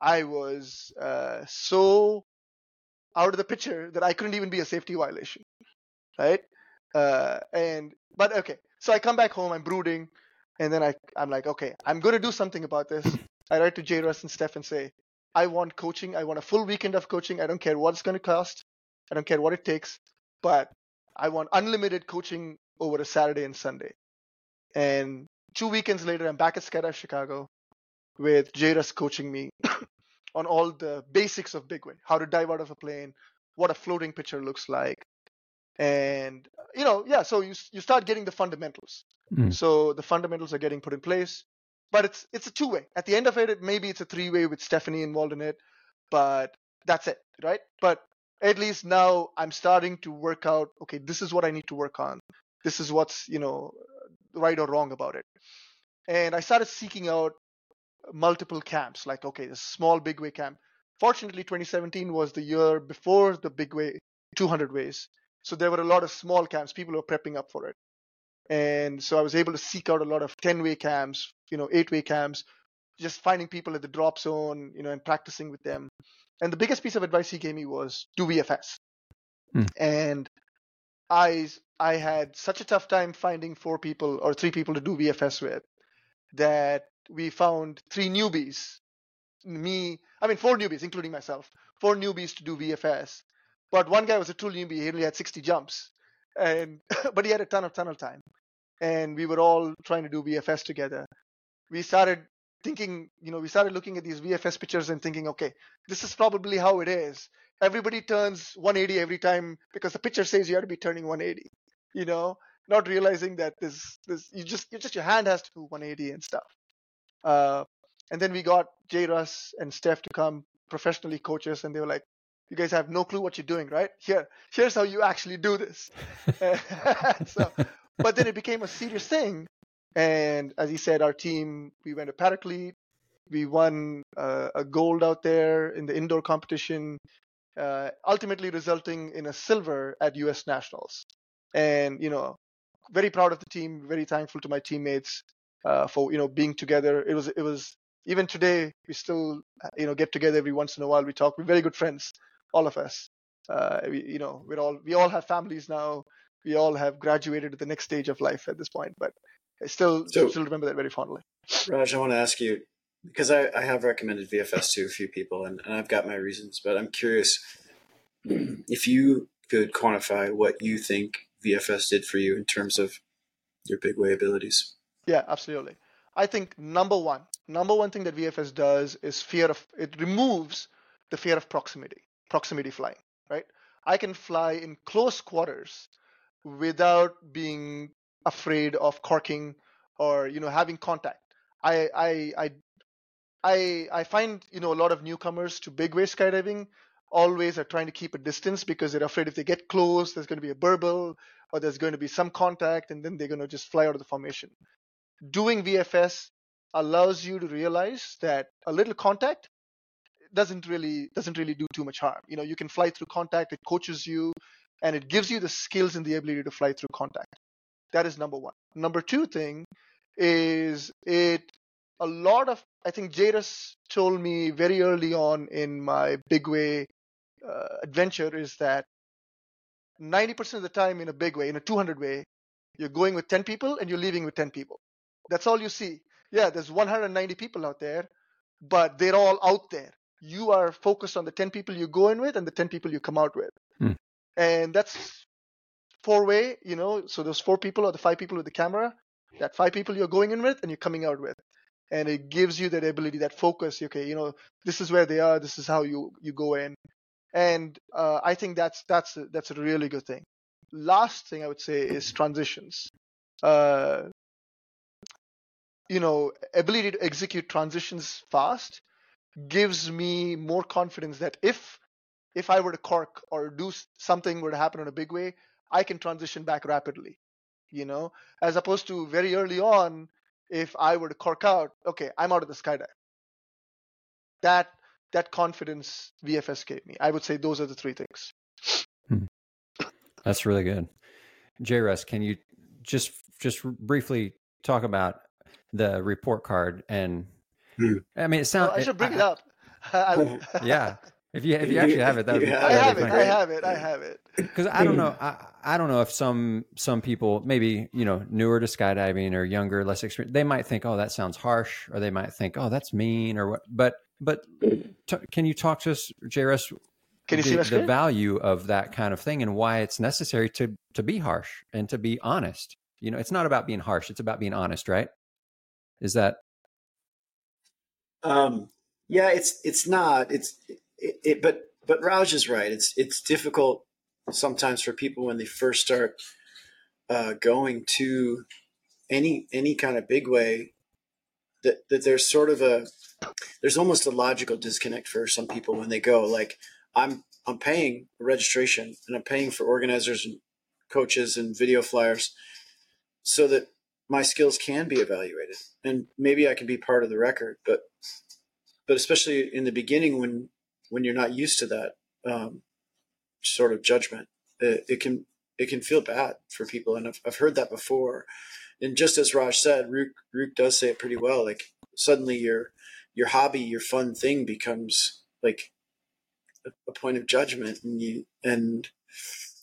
I was uh, so out of the picture that I couldn't even be a safety violation, right? Uh, and but okay, so I come back home, I'm brooding, and then I I'm like, okay, I'm going to do something about this. I write to J. Russ and Steph and say, I want coaching. I want a full weekend of coaching. I don't care what it's going to cost. I don't care what it takes, but I want unlimited coaching over a Saturday and Sunday. And two weekends later, I'm back at Skydive Chicago with Jairus coaching me on all the basics of Big Way, how to dive out of a plane, what a floating picture looks like. And you know, yeah, so you you start getting the fundamentals. Mm. So the fundamentals are getting put in place, but it's it's a two way. At the end of it, it maybe it's a three way with Stephanie involved in it, but that's it, right? But at least now I'm starting to work out. Okay, this is what I need to work on this is what's you know right or wrong about it. And i started seeking out multiple camps like okay the small big way camp. Fortunately 2017 was the year before the big way 200 ways. So there were a lot of small camps. People were prepping up for it. And so i was able to seek out a lot of 10 way camps you know 8 way camps just finding people at the drop zone you know and practicing with them. And the biggest piece of advice he gave me was do vfs hmm. and I I had such a tough time finding four people or three people to do VFS with that we found three newbies. Me, I mean four newbies, including myself, four newbies to do VFS. But one guy was a true newbie; he only had 60 jumps, and but he had a ton of tunnel time, and we were all trying to do VFS together. We started thinking, you know, we started looking at these VFS pictures and thinking, okay, this is probably how it is everybody turns 180 every time because the pitcher says you have to be turning 180 you know not realizing that this this you just you just your hand has to do 180 and stuff uh, and then we got J. Russ and Steph to come professionally coach us, and they were like, "You guys have no clue what you're doing, right? Here, here's how you actually do this." so, but then it became a serious thing, and as he said, our team we went to Paraclete, we won uh, a gold out there in the indoor competition uh, ultimately resulting in a silver at U.S. Nationals. And you know, very proud of the team. Very thankful to my teammates uh, for you know being together. It was it was even today we still you know get together every once in a while. We talk. We're very good friends, all of us. Uh, we, you know, we're all we all have families now. We all have graduated to the next stage of life at this point, but I still So- still remember that very fondly. Raj, I want to ask you because I, I have recommended VFS to a few people, and, and I've got my reasons. But I'm curious if you could quantify what you think VFS did for you in terms of your big way abilities. Yeah, absolutely. I think number one, number one thing that VFS does is fear of it removes the fear of proximity, proximity flying, right? I can fly in close quarters without being afraid of corking or you know having contact. I I I I I find you know a lot of newcomers to big way skydiving always are trying to keep a distance because they're afraid if they get close, there's going to be a burble or there's going to be some contact, and then they're going to just fly out of the formation. Doing VFS allows you to realize that a little contact doesn't really doesn't really do too much harm. You know, you can fly through contact. It coaches you, and it gives you the skills and the ability to fly through contact. That is number one. Number two thing is it a lot of I think Jairus told me very early on in my big way uh, adventure is that 90% of the time in a big way, in a 200 way, you're going with 10 people and you're leaving with 10 people. That's all you see. Yeah, there's 190 people out there, but they're all out there. You are focused on the 10 people you go in with and the 10 people you come out with. Hmm. And that's four way, you know, so those four people are the five people with the camera, that five people you're going in with and you're coming out with. And it gives you that ability, that focus. Okay, you know, this is where they are. This is how you you go in, and uh, I think that's that's a, that's a really good thing. Last thing I would say is transitions. Uh, you know, ability to execute transitions fast gives me more confidence that if if I were to cork or do something were to happen in a big way, I can transition back rapidly. You know, as opposed to very early on, if I were to cork out, okay, I'm out of the skydive. That that confidence VFS gave me. I would say those are the three things. That's really good. JRS, can you just just briefly talk about the report card and Hmm. I mean it Well, sounds I should bring it up. I- Yeah. If you if you actually have it, that would be, Yeah, I have be it. I have it. I have it. because I don't know. I, I don't know if some some people maybe you know newer to skydiving or younger, less experienced, they might think, oh, that sounds harsh, or they might think, oh, that's mean, or what. But but t- can you talk to us, JRS? Can you the, see the screen? value of that kind of thing and why it's necessary to to be harsh and to be honest? You know, it's not about being harsh; it's about being honest, right? Is that Um, yeah, it's it's not. It's it, it, but but Raj is right. It's it's difficult sometimes for people when they first start uh, going to any any kind of big way that that there's sort of a there's almost a logical disconnect for some people when they go like I'm I'm paying registration and I'm paying for organizers and coaches and video flyers so that my skills can be evaluated and maybe I can be part of the record but but especially in the beginning when when you're not used to that um, sort of judgment it, it can it can feel bad for people and I've, I've heard that before. And just as Raj said Rook, Rook does say it pretty well like suddenly your your hobby your fun thing becomes like a, a point of judgment and you and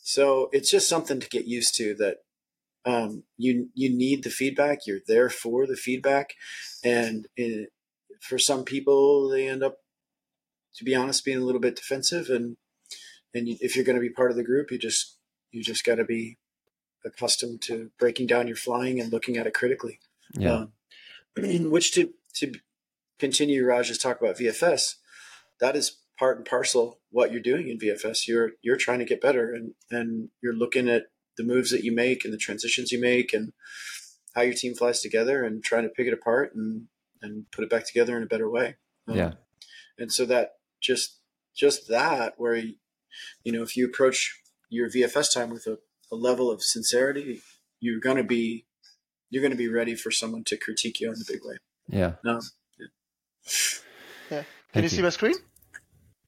so it's just something to get used to that um, you you need the feedback you're there for the feedback and it, for some people they end up to be honest being a little bit defensive and and if you're going to be part of the group you just you just got to be accustomed to breaking down your flying and looking at it critically. Yeah. Um, which to to continue Raj's talk about VFS that is part and parcel what you're doing in VFS you're you're trying to get better and and you're looking at the moves that you make and the transitions you make and how your team flies together and trying to pick it apart and and put it back together in a better way. Um, yeah. and so that just just that where you, you know if you approach your vfs time with a, a level of sincerity you're going to be you're going to be ready for someone to critique you in a big way yeah. no Yeah. Can Thank you see my screen?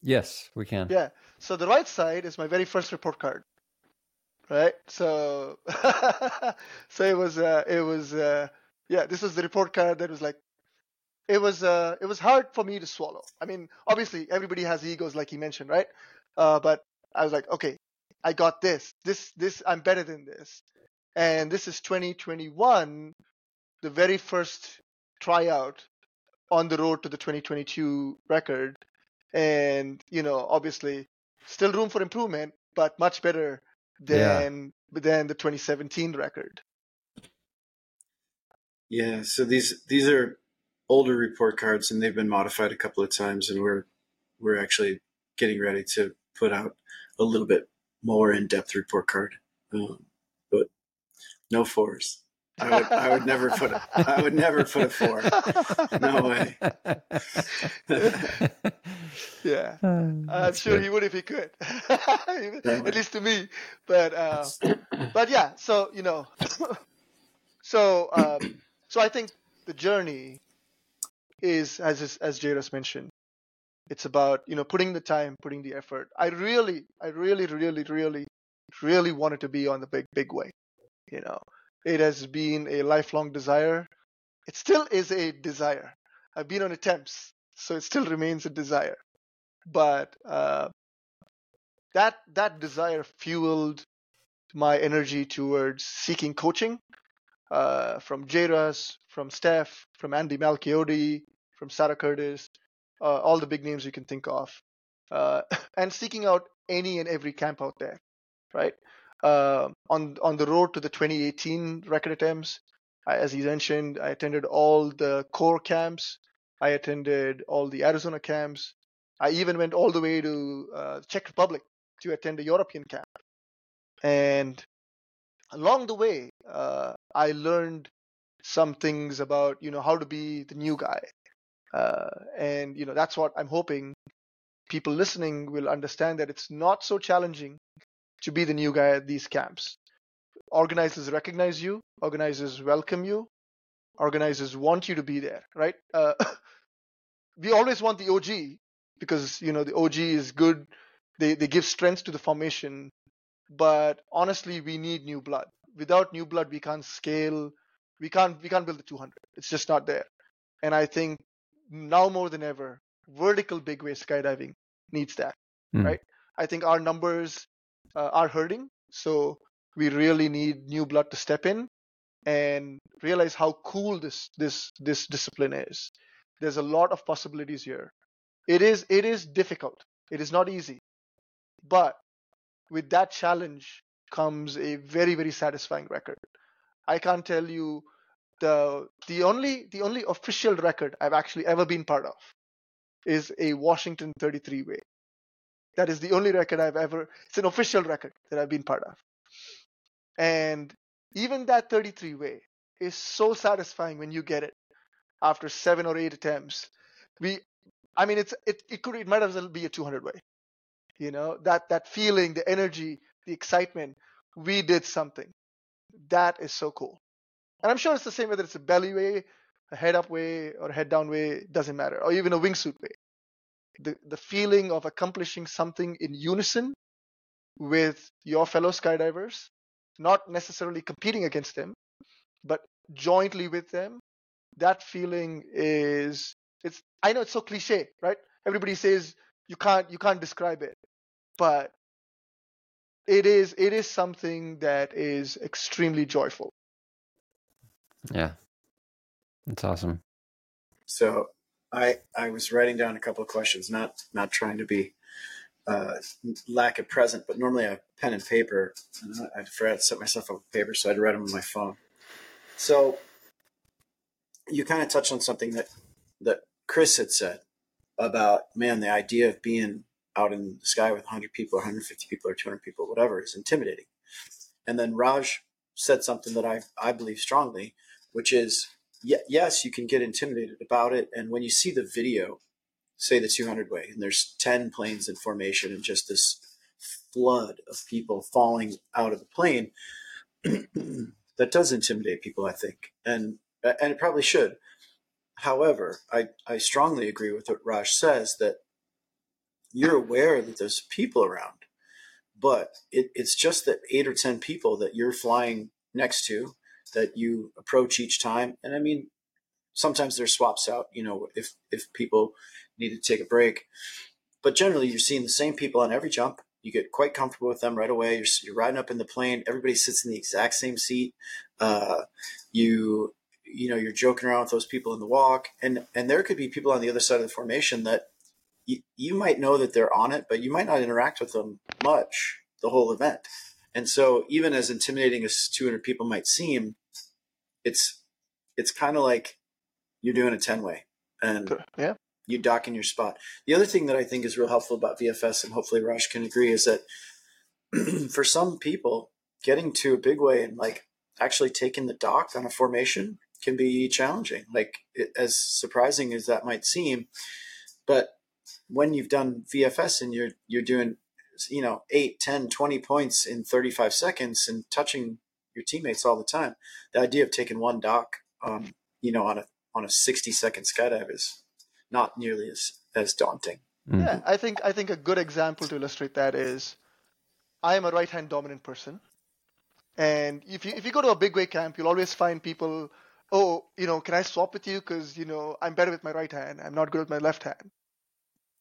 Yes, we can. Yeah. So the right side is my very first report card. right? So, so it was, uh, it was, uh, yeah, this was the report card that was like, it was, uh, it was hard for me to swallow. I mean, obviously everybody has egos, like he mentioned, right? Uh, but I was like, okay, I got this, this, this, I'm better than this. And this is 2021, the very first tryout on the road to the 2022 record. And, you know, obviously still room for improvement, but much better than yeah. than the 2017 record. Yeah, so these these are older report cards, and they've been modified a couple of times, and we're we're actually getting ready to put out a little bit more in depth report card, um, but no fours. I would, I would never put a, I would never put a four. No way. yeah, I'm sure good. he would if he could. At least to me, but uh, but yeah. So you know, so um, so I think the journey is as as Jairus mentioned. It's about you know putting the time, putting the effort. I really, I really, really, really, really wanted to be on the big, big way. You know, it has been a lifelong desire. It still is a desire. I've been on attempts, so it still remains a desire. But uh, that that desire fueled my energy towards seeking coaching uh, from Jairus, from Steph, from Andy Malchiodi, from Sarah Curtis, uh, all the big names you can think of, uh, and seeking out any and every camp out there, right? uh, on on the road to the 2018 record attempts. I, as he mentioned, I attended all the core camps. I attended all the Arizona camps. I even went all the way to uh, Czech Republic to attend a European camp. And along the way, uh, I learned some things about you know how to be the new guy, uh, and you know that's what I'm hoping people listening will understand that it's not so challenging to be the new guy at these camps. Organizers recognize you, organizers welcome you, organizers want you to be there, right? Uh, we always want the OG because you know the OG is good. They they give strength to the formation, but honestly, we need new blood. Without new blood, we can't scale. We can't we can't build the 200. It's just not there. And I think now more than ever, vertical big way skydiving needs that, mm. right? I think our numbers uh, are hurting. So we really need new blood to step in and realize how cool this this this discipline is. There's a lot of possibilities here. It is it is difficult. It is not easy. But with that challenge comes a very very satisfying record. I can't tell you the the only the only official record I've actually ever been part of is a Washington 33 way. That is the only record I've ever, it's an official record that I've been part of. And even that 33 way is so satisfying when you get it after seven or eight attempts. We, I mean, it's, it, it could, it might as well be a 200 way. You know, that, that feeling, the energy, the excitement, we did something. That is so cool. And I'm sure it's the same whether it's a belly way, a head up way, or a head down way, doesn't matter, or even a wingsuit way the, the feeling of accomplishing something in unison with your fellow skydivers, not necessarily competing against them, but jointly with them, that feeling is it's I know it's so cliche, right? Everybody says you can't you can't describe it. But it is it is something that is extremely joyful. Yeah. That's awesome. So I I was writing down a couple of questions, not not trying to be uh, lack of present, but normally I have pen and paper. And I forgot to set myself up with paper, so I'd write them on my phone. So you kind of touched on something that that Chris had said about man, the idea of being out in the sky with 100 people, or 150 people, or 200 people, whatever, is intimidating. And then Raj said something that I I believe strongly, which is yes, you can get intimidated about it. And when you see the video, say the 200 way, and there's 10 planes in formation and just this flood of people falling out of the plane, that does intimidate people, I think. And, and it probably should. However, I, I strongly agree with what Raj says that you're aware that there's people around but it, it's just that eight or ten people that you're flying next to that you approach each time. And I mean, sometimes there's swaps out, you know, if if people need to take a break. But generally, you're seeing the same people on every jump. You get quite comfortable with them right away. You're, you're riding up in the plane. Everybody sits in the exact same seat. Uh, you you know you're joking around with those people in the walk, and and there could be people on the other side of the formation that you, you might know that they're on it, but you might not interact with them much the whole event. And so, even as intimidating as 200 people might seem, it's it's kind of like you're doing a 10 way, and yeah, you dock in your spot. The other thing that I think is real helpful about VFS, and hopefully Raj can agree, is that for some people, getting to a big way and like actually taking the dock on a formation can be challenging. Like it, as surprising as that might seem, but when you've done VFS and you're you're doing you know 8 10 20 points in 35 seconds and touching your teammates all the time the idea of taking one dock um, you know on a on a 60 second skydive is not nearly as as daunting. Mm-hmm. yeah i think i think a good example to illustrate that is i am a right hand dominant person. And if you if you go to a big way camp you'll always find people oh you know can i swap with you? Because you know i'm better with my right hand. I'm not good with my left hand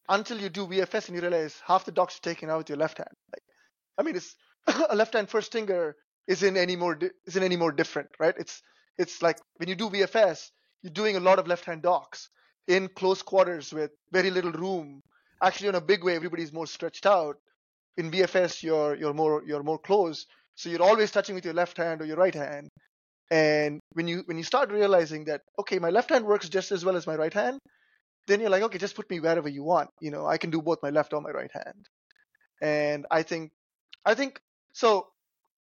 until you do VFS and you realize half the docks are taken out with your left hand. Like, I mean, it's a left hand first stinger isn't any more isn't any more different, right? It's it's like when you do VFS, you're doing a lot of left hand docks in close quarters with very little room. Actually, on a big way, everybody's more stretched out. In VFS, you're you're more you're more close, so you're always touching with your left hand or your right hand. And when you when you start realizing that okay, my left hand works just as well as my right hand, then you're like, okay, just put me wherever you want. You know, I can do both my left or my right hand. And I think, I think so.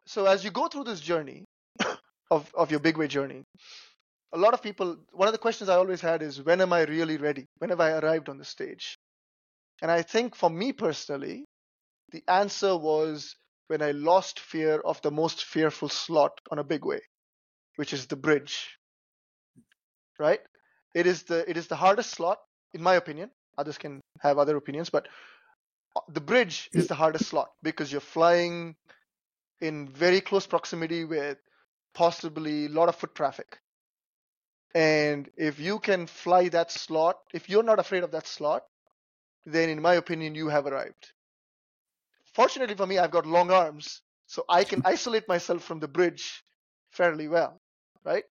So as you go through this journey of of your big way journey, a lot of people. One of the questions I always had is, when am I really ready? When have I arrived on the stage? And I think for me personally, the answer was when I lost fear of the most fearful slot on a big way, which is the bridge. Right? It is the it is the hardest slot, in my opinion. Others can have other opinions, but the bridge is the hardest slot because you're flying in very close proximity with possibly a lot of foot traffic. And if you can fly that slot, if you're not afraid of that slot, then in my opinion, you have arrived. Fortunately for me, I've got long arms, so I can isolate myself from the bridge fairly well, right?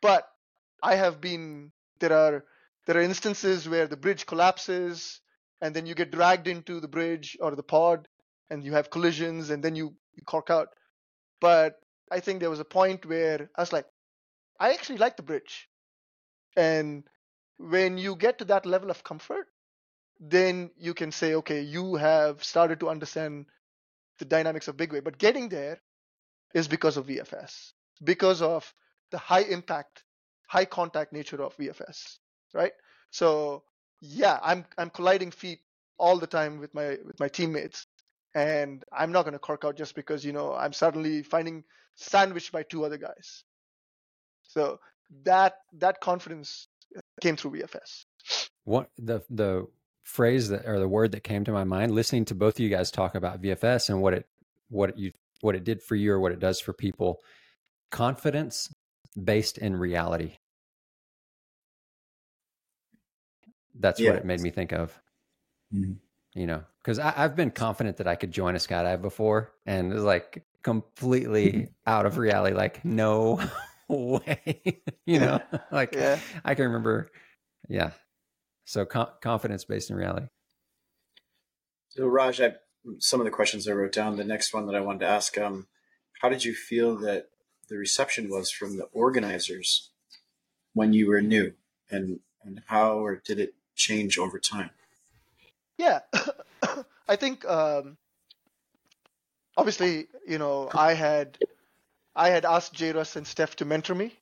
But I have been there are there are instances where the bridge collapses and then you get dragged into the bridge or the pod and you have collisions and then you, you cork out. But I think there was a point where I was like, I actually like the bridge. And when you get to that level of comfort, then you can say, okay, you have started to understand the dynamics of big way. But getting there is because of VFS, because of the high impact high contact nature of VFS, right? So yeah, I'm I'm colliding feet all the time with my with my teammates, and I'm not going to cork out just because you know I'm suddenly finding sandwiched by two other guys. So that that confidence came through VFS. What the the phrase that or the word that came to my mind listening to both of you guys talk about VFS and what it what it, you what it did for you or what it does for people confidence based in reality. That's yeah. what it made me think of. Mm-hmm. You know, because I've been confident that I could join a skydive before, and it was like completely out of reality. Like, no way. you know, like yeah. I can remember. Yeah. So com- confidence based in reality. So Raj, I, some of the questions I wrote down. The next one that I wanted to ask: um, How did you feel that the reception was from the organizers when you were new, and and how or did it change over time? Yeah, I think um, obviously you know I had I had asked Jairus and Steph to mentor me.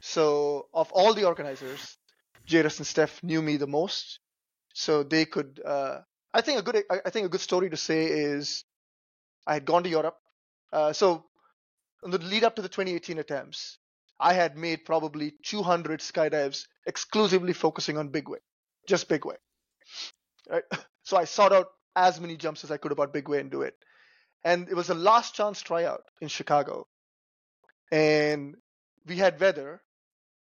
So of all the organizers, Jairus and Steph knew me the most, so they could. Uh, I think a good I think a good story to say is I had gone to Europe. Uh, so in the lead up to the 2018 attempts, I had made probably 200 skydives exclusively focusing on big way, just big way. Right? So I sought out as many jumps as I could about big way and do it. and it was a last chance tryout in Chicago. And we had weather,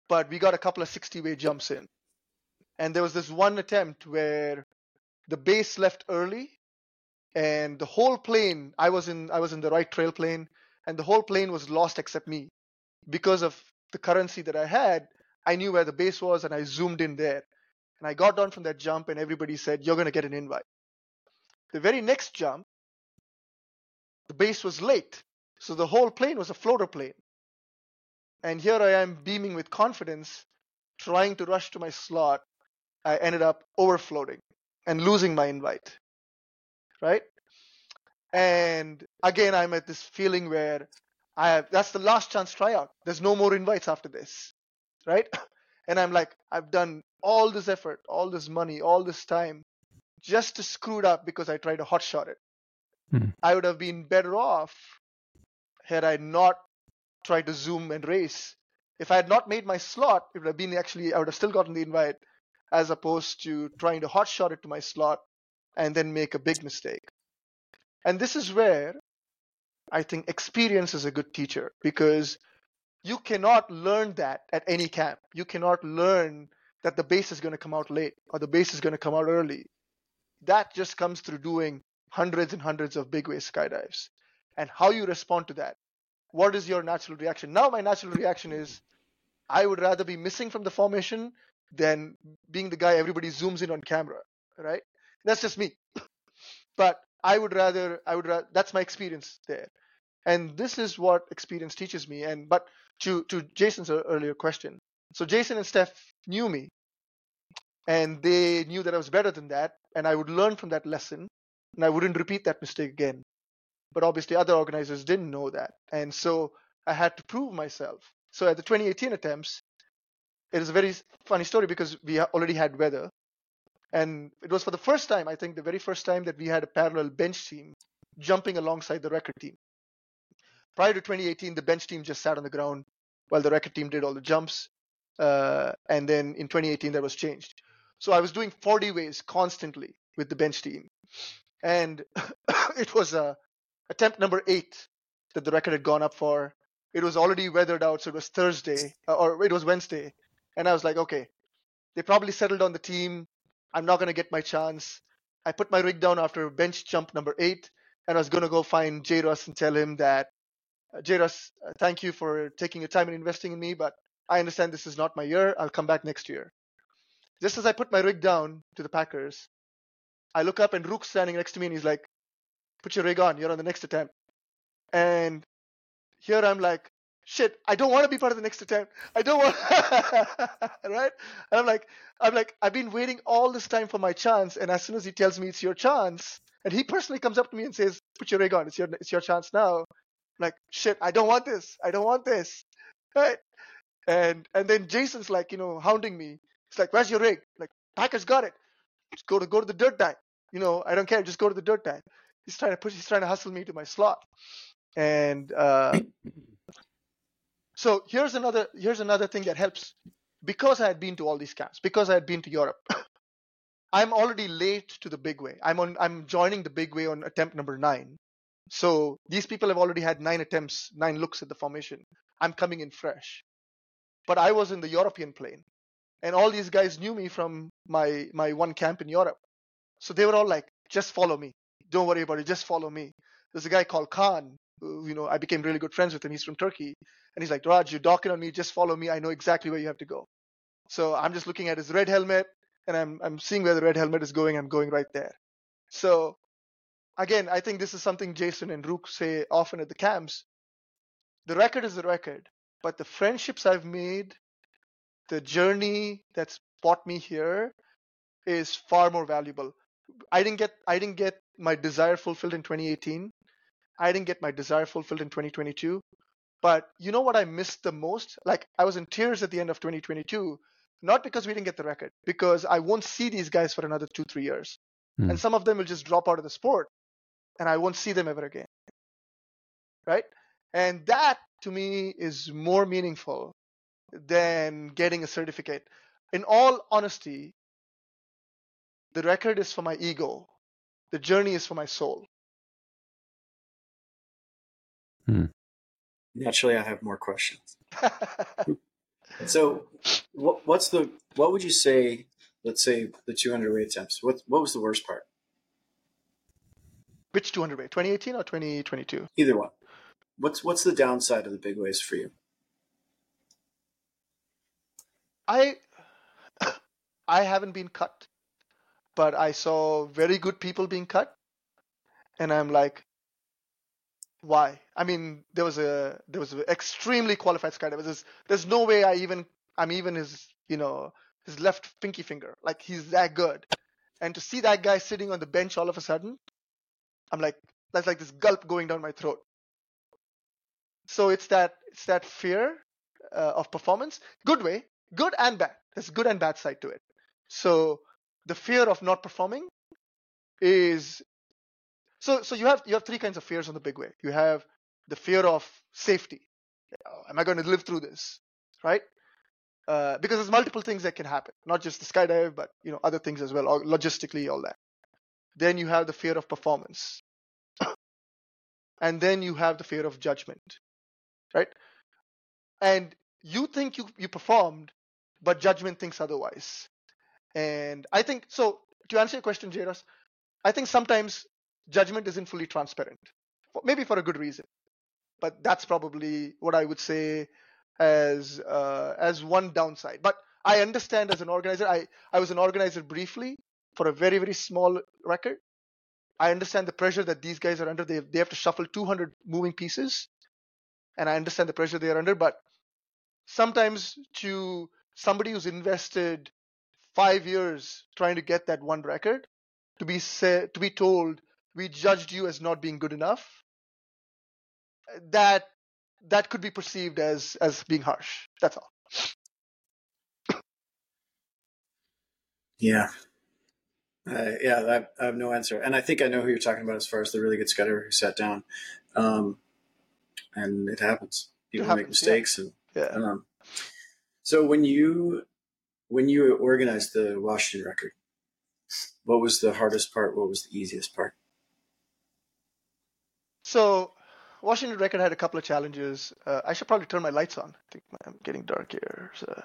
but we got a couple of 60 way jumps in. And there was this one attempt where the base left early and the whole plane I was in I was in the right trail plane and the whole plane was lost except me. Because of the currency that I had, I knew where the base was and I zoomed in there. And I got down from that jump and everybody said, You're gonna get an invite. The very next jump, the base was late. So the whole plane was a floater plane. And here I am beaming with confidence, trying to rush to my slot. I ended up overfloating and losing my invite. Right? And again, I'm at this feeling where I have, that's the last chance tryout. There's no more invites after this. Right? And I'm like, I've done all this effort, all this money, all this time just to screw it up because I tried to hotshot it. Hmm. I would have been better off had I not tried to zoom and race. If I had not made my slot, it would have been actually I would have still gotten the invite, as opposed to trying to hotshot it to my slot and then make a big mistake. And this is where I think experience is a good teacher because you cannot learn that at any camp. You cannot learn that the base is going to come out late or the base is going to come out early. That just comes through doing hundreds and hundreds of big way skydives and how you respond to that. What is your natural reaction? Now, my natural reaction is I would rather be missing from the formation than being the guy everybody zooms in on camera, right? That's just me. but I would rather, I would rather, that's my experience there. And this is what experience teaches me. And, but to, to Jason's earlier question. So Jason and Steph knew me and they knew that I was better than that. And I would learn from that lesson and I wouldn't repeat that mistake again. But obviously, other organizers didn't know that. And so I had to prove myself. So at the 2018 attempts, it is a very funny story because we already had weather. And it was for the first time, I think, the very first time that we had a parallel bench team jumping alongside the record team. Prior to 2018, the bench team just sat on the ground while the record team did all the jumps. Uh, and then in 2018, that was changed. So I was doing 40 ways constantly with the bench team. And it was uh, attempt number eight that the record had gone up for. It was already weathered out, so it was Thursday, uh, or it was Wednesday. And I was like, okay, they probably settled on the team. I'm not going to get my chance. I put my rig down after bench jump number eight, and I was going to go find J. Russ and tell him that, uh, J. Russ, uh, thank you for taking your time and investing in me, but I understand this is not my year. I'll come back next year. Just as I put my rig down to the Packers, I look up and Rook's standing next to me and he's like, put your rig on. You're on the next attempt. And here I'm like, shit, I don't want to be part of the next attempt. I don't want, right? And I'm like, I'm like, I've been waiting all this time for my chance. And as soon as he tells me it's your chance, and he personally comes up to me and says, put your rig on. It's your, it's your chance now. Like, shit, I don't want this. I don't want this. Right? And, and then Jason's like, you know, hounding me. He's like, where's your rig? Like, Packers got it. Just go to, go to the dirt dive. You know, I don't care. Just go to the dirt dive. He's trying to push, he's trying to hustle me to my slot. And, uh, so here's another here's another thing that helps because I had been to all these camps, because I had been to Europe. I'm already late to the big way. I'm on I'm joining the big way on attempt number 9. So these people have already had 9 attempts, 9 looks at the formation. I'm coming in fresh. But I was in the European plane. And all these guys knew me from my my one camp in Europe. So they were all like, just follow me. Don't worry about it, just follow me. There's a guy called Khan you know, I became really good friends with him. He's from Turkey. And he's like, Raj, you're docking on me. Just follow me. I know exactly where you have to go. So I'm just looking at his red helmet and I'm, I'm seeing where the red helmet is going. I'm going right there. So again, I think this is something Jason and Rook say often at the camps. The record is the record, but the friendships I've made, the journey that's brought me here is far more valuable. I didn't get I didn't get my desire fulfilled in 2018 I didn't get my desire fulfilled in 2022. But you know what I missed the most? Like I was in tears at the end of 2022, not because we didn't get the record, because I won't see these guys for another two, three years. Hmm. And some of them will just drop out of the sport and I won't see them ever again. Right? And that to me is more meaningful than getting a certificate. In all honesty, the record is for my ego. The journey is for my soul. Hmm. Naturally, I have more questions. So, what, what's the what would you say? Let's say the 200 way attempts. What what was the worst part? Which 200 way? 2018 or 2022? Either one. What's what's the downside of the big ways for you? I I haven't been cut, but I saw very good people being cut, and I'm like, why? I mean, there was a there was an extremely qualified skydiver. There's there's no way I even I'm even his you know his left pinky finger. Like he's that good, and to see that guy sitting on the bench all of a sudden, I'm like that's like this gulp going down my throat. So it's that it's that fear uh, of performance, good way, good and bad. There's good and bad side to it. So the fear of not performing is so so you have you have three kinds of fears on the big way. You have the fear of safety. Oh, am I going to live through this? Right? Uh, because there's multiple things that can happen, not just the skydive, but you know other things as well, or logistically, all that. Then you have the fear of performance, and then you have the fear of judgment, right? And you think you you performed, but judgment thinks otherwise. And I think so. To answer your question, Jairus, I think sometimes judgment isn't fully transparent, maybe for a good reason. But that's probably what I would say as uh, as one downside. But I understand as an organizer, I, I was an organizer briefly for a very, very small record. I understand the pressure that these guys are under. They, they have to shuffle 200 moving pieces. And I understand the pressure they are under. But sometimes to somebody who's invested five years trying to get that one record, to be said, to be told we judged you as not being good enough, that that could be perceived as as being harsh. That's all. Yeah. Uh, yeah, I, I, have no answer, and I think I know who you're talking about as far as the really good scudder who sat down, um, and it happens. People it happens, make mistakes, yeah. and yeah. Um, so when you when you organized the Washington record, what was the hardest part? What was the easiest part? So Washington Record had a couple of challenges. Uh, I should probably turn my lights on. I think I'm getting dark here. So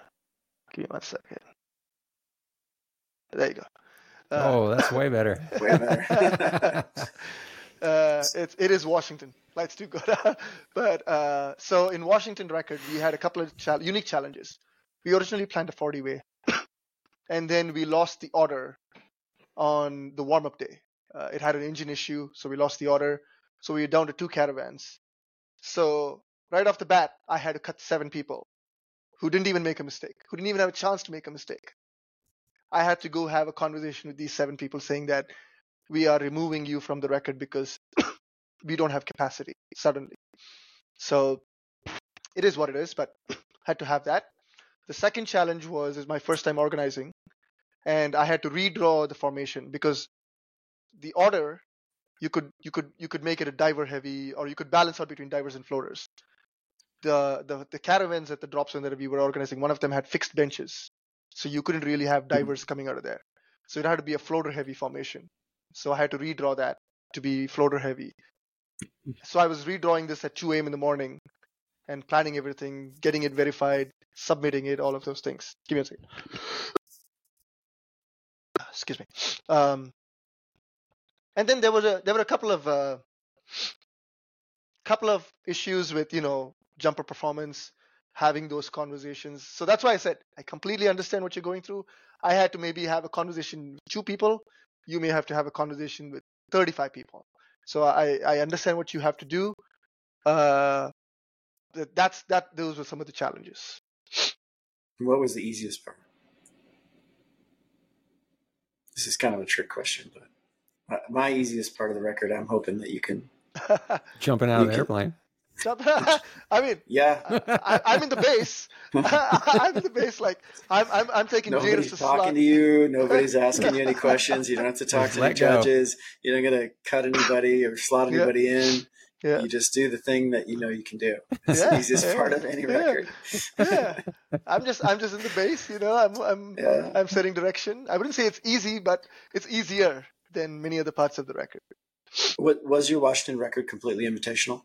give me one second. There you go. Uh, oh, that's way better. way better. uh, it, it is Washington. Lights too good. but uh, so in Washington Record, we had a couple of cha- unique challenges. We originally planned a 40 way, and then we lost the Otter on the warm up day. Uh, it had an engine issue, so we lost the Otter. So we were down to two caravans. So right off the bat, I had to cut seven people who didn't even make a mistake, who didn't even have a chance to make a mistake. I had to go have a conversation with these seven people saying that we are removing you from the record because we don't have capacity suddenly. So it is what it is, but had to have that. The second challenge was is my first time organizing, and I had to redraw the formation because the Otter you could you could you could make it a diver heavy or you could balance out between divers and floaters the the, the caravans at the drop zone that we were organizing one of them had fixed benches so you couldn't really have divers coming out of there. So it had to be a floater heavy formation. So i had to redraw that to be floater heavy. So i was redrawing this at 2 a.m in the morning and planning everything getting it verified submitting it all of those things. Give me a second. Excuse me. Um, and then there was a there were a couple of uh, couple of issues with you know jumper performance having those conversations. So that's why i said i completely understand what you're going through. I had to maybe have a conversation with two people. You may have to have a conversation with 35 people. So i i understand what you have to do. Uh that's that those were some of the challenges. What was the easiest part? This is kind of a trick question but my easiest part of the record. I'm hoping that you can jumping out of the can, airplane. I mean, yeah, I, am in the base. I'm in the base. Like I'm, I'm, I'm taking. Nobody's talking slot. to you. Nobody's asking you any questions. You don't have to talk just to any judges. You're not going to cut anybody or slot anybody yeah. in. Yeah. You just do the thing that you know you can do. It's yeah. the easiest yeah. part of any record. yeah. I'm just I'm just in the base, you know. I'm I'm yeah. I'm setting direction. I wouldn't say it's easy, but it's easier than many other parts of the record. What was your Washington record completely invitational?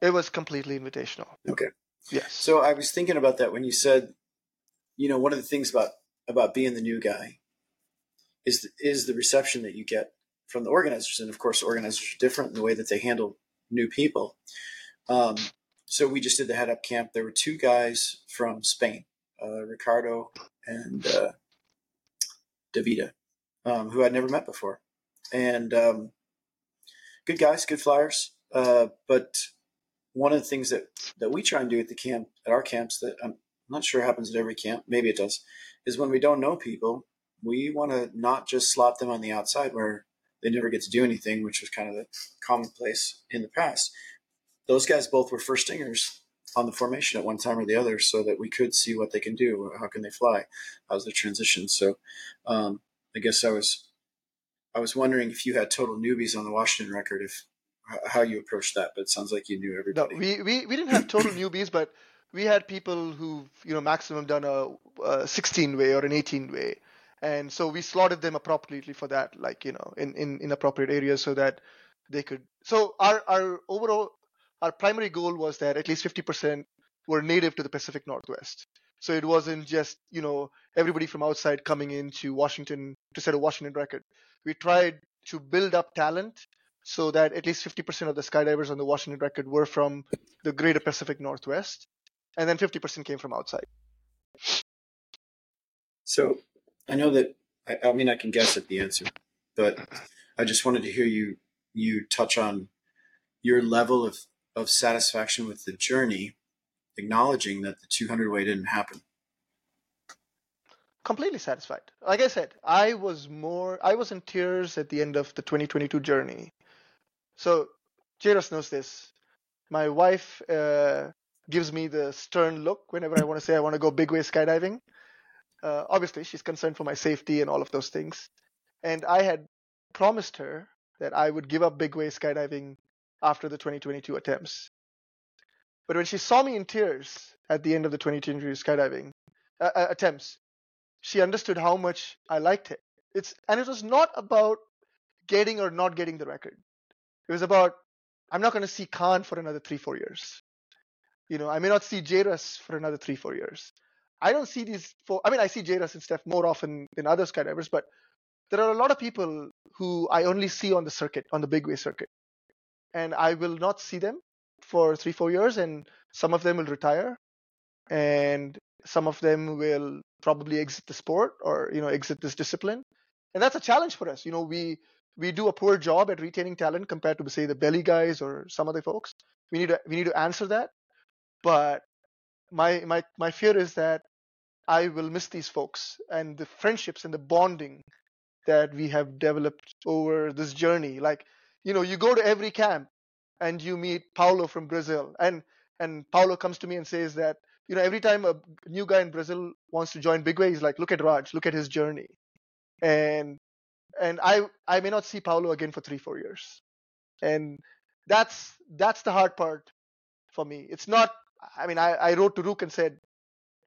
It was completely invitational. Okay. Yes. So I was thinking about that when you said, you know, one of the things about about being the new guy is is the reception that you get from the organizers, and of course, organizers are different in the way that they handle new people. Um, so we just did the head up camp. There were two guys from Spain, uh, Ricardo and uh, Davida, um, who I'd never met before, and um, good guys, good flyers. Uh, but one of the things that that we try and do at the camp at our camps that I'm not sure happens at every camp, maybe it does, is when we don't know people, we want to not just slot them on the outside where they never get to do anything, which was kind of the commonplace in the past. Those guys both were first stingers on the formation at one time or the other, so that we could see what they can do. How can they fly? How's the transition? So, um, I guess I was, I was wondering if you had total newbies on the Washington record, if how you approached that. But it sounds like you knew everybody. No, we, we, we didn't have total newbies, but we had people who you know maximum done a, a 16 way or an 18 way and so we slotted them appropriately for that like you know in, in, in appropriate areas so that they could so our our overall our primary goal was that at least 50% were native to the pacific northwest so it wasn't just you know everybody from outside coming into washington to set a washington record we tried to build up talent so that at least 50% of the skydivers on the washington record were from the greater pacific northwest and then 50% came from outside so I know that I, I mean I can guess at the answer, but I just wanted to hear you you touch on your level of of satisfaction with the journey, acknowledging that the 200 way didn't happen. Completely satisfied. Like I said, I was more I was in tears at the end of the 2022 journey. So Jairus knows this. My wife uh, gives me the stern look whenever I want to say I want to go big way skydiving. Uh, obviously, she's concerned for my safety and all of those things. And I had promised her that I would give up big way skydiving after the 2022 attempts. But when she saw me in tears at the end of the 2022 skydiving uh, uh, attempts, she understood how much I liked it. It's and it was not about getting or not getting the record. It was about I'm not going to see Khan for another three four years. You know, I may not see Jairus for another three four years. I don't see these. For, I mean, I see Jairus and Steph more often than other skydivers, but there are a lot of people who I only see on the circuit, on the big way circuit, and I will not see them for three, four years, and some of them will retire, and some of them will probably exit the sport or you know exit this discipline, and that's a challenge for us. You know, we we do a poor job at retaining talent compared to say the belly guys or some other folks. We need to we need to answer that, but my my my fear is that I will miss these folks and the friendships and the bonding that we have developed over this journey. Like, you know, you go to every camp and you meet Paulo from Brazil, and and Paulo comes to me and says that you know every time a new guy in Brazil wants to join Big Way, he's like, look at Raj, look at his journey, and and I I may not see Paulo again for three four years, and that's that's the hard part for me. It's not. I mean, I, I wrote to Rook and said,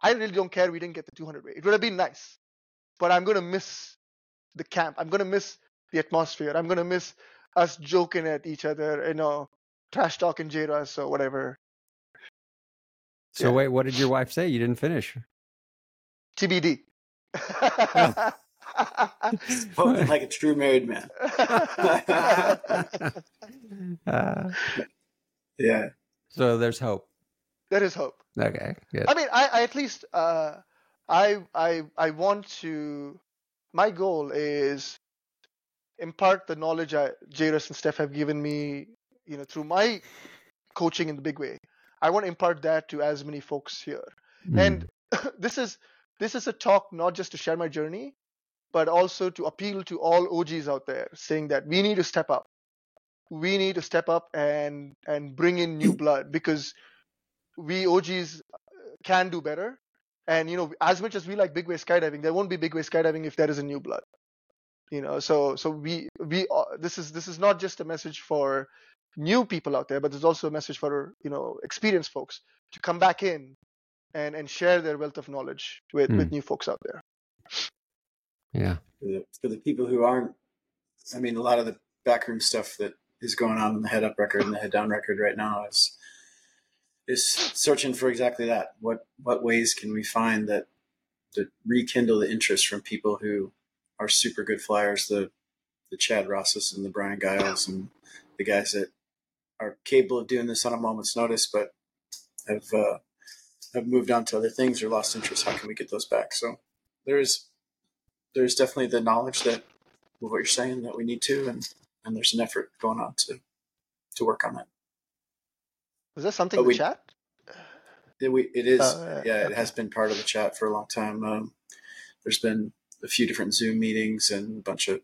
I really don't care we didn't get the 200 way. It would have been nice, but I'm going to miss the camp. I'm going to miss the atmosphere. I'm going to miss us joking at each other, you know, trash talking Jairus or whatever. So yeah. wait, what did your wife say? You didn't finish. TBD. Oh. Spoken like a true married man. uh, yeah. So there's hope. There is hope. Okay, good. I mean, I, I at least uh, I I I want to. My goal is impart the knowledge I, Jairus and Steph have given me, you know, through my coaching in the big way. I want to impart that to as many folks here. Mm. And this is this is a talk not just to share my journey, but also to appeal to all OGs out there, saying that we need to step up. We need to step up and and bring in new blood because we OGs can do better. And you know, as much as we like big way skydiving, there won't be big way skydiving if there is a new blood. You know, so so we we uh, this is this is not just a message for new people out there, but there's also a message for you know experienced folks to come back in and and share their wealth of knowledge with with hmm. new folks out there. Yeah. For the, for the people who aren't, I mean, a lot of the backroom stuff that is going on in the head up record and the head down record right now is is searching for exactly that. What what ways can we find that to rekindle the interest from people who are super good flyers, the the Chad Rosses and the Brian Giles and the guys that are capable of doing this on a moment's notice, but have uh, have moved on to other things or lost interest. How can we get those back? So there's there's definitely the knowledge that what you're saying that we need to, and and there's an effort going on to to work on that. Was that something But in we- the chat? It, we, it is, Oh, yeah, yeah, it has been part of the chat for a long time. Um, there's been a few different Zoom meetings and a bunch of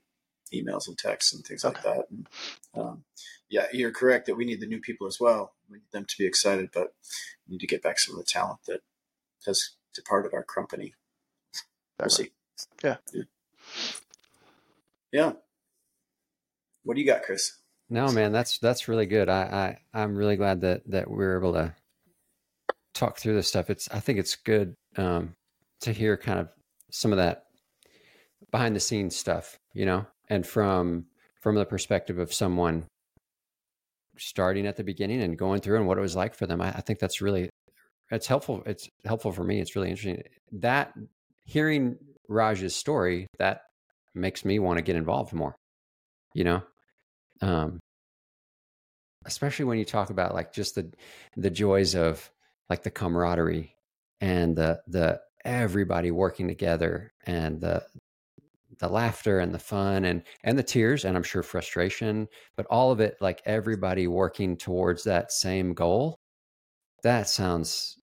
emails and texts and things like that. And, um, yeah, you're correct that we need the new people as well. We need them to be excited, but we need to get back some of the talent that has departed our company. We'll see. Yeah. Yeah. Yeah. What do you got, Chris? No, man, that's that's really good. I, I I'm really glad that that we're able to talk through this stuff. It's I think it's good um, to hear kind of some of that behind the scenes stuff, you know, and from from the perspective of someone starting at the beginning and going through and what it was like for them. I, I think that's really it's helpful. It's helpful for me. It's really interesting. That hearing Raj's story that makes me want to get involved more. You know, um, especially when you talk about like just the the joys of like the camaraderie and the the everybody working together and the the laughter and the fun and and the tears and I'm sure frustration, but all of it like everybody working towards that same goal. That sounds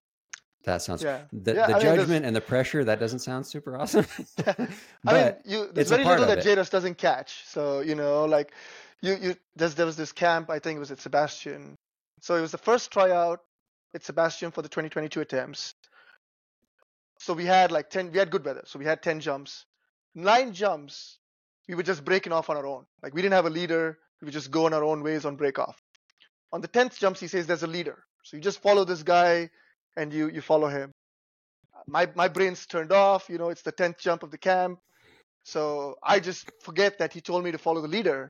that sounds Yeah. the, Yeah, the I mean, judgment and the pressure that doesn't sound super awesome. I mean, you, it's there's very little that. Jairus doesn't catch. So you know, like you, you, there's, there was this camp. I think it was at Sebastian. So it was the first tryout at Sebastian for the 2022 attempts. So we had like 10. We had good weather. So we had 10 jumps. Nine jumps. We were just breaking off on our own. Like we didn't have a leader. We would just go on our own ways on break off. On the 10th jumps, he says there's a leader. So you just follow this guy, and you you follow him. My my brain's turned off. You know, it's the 10th jump of the camp. So I just forget that he told me to follow the leader,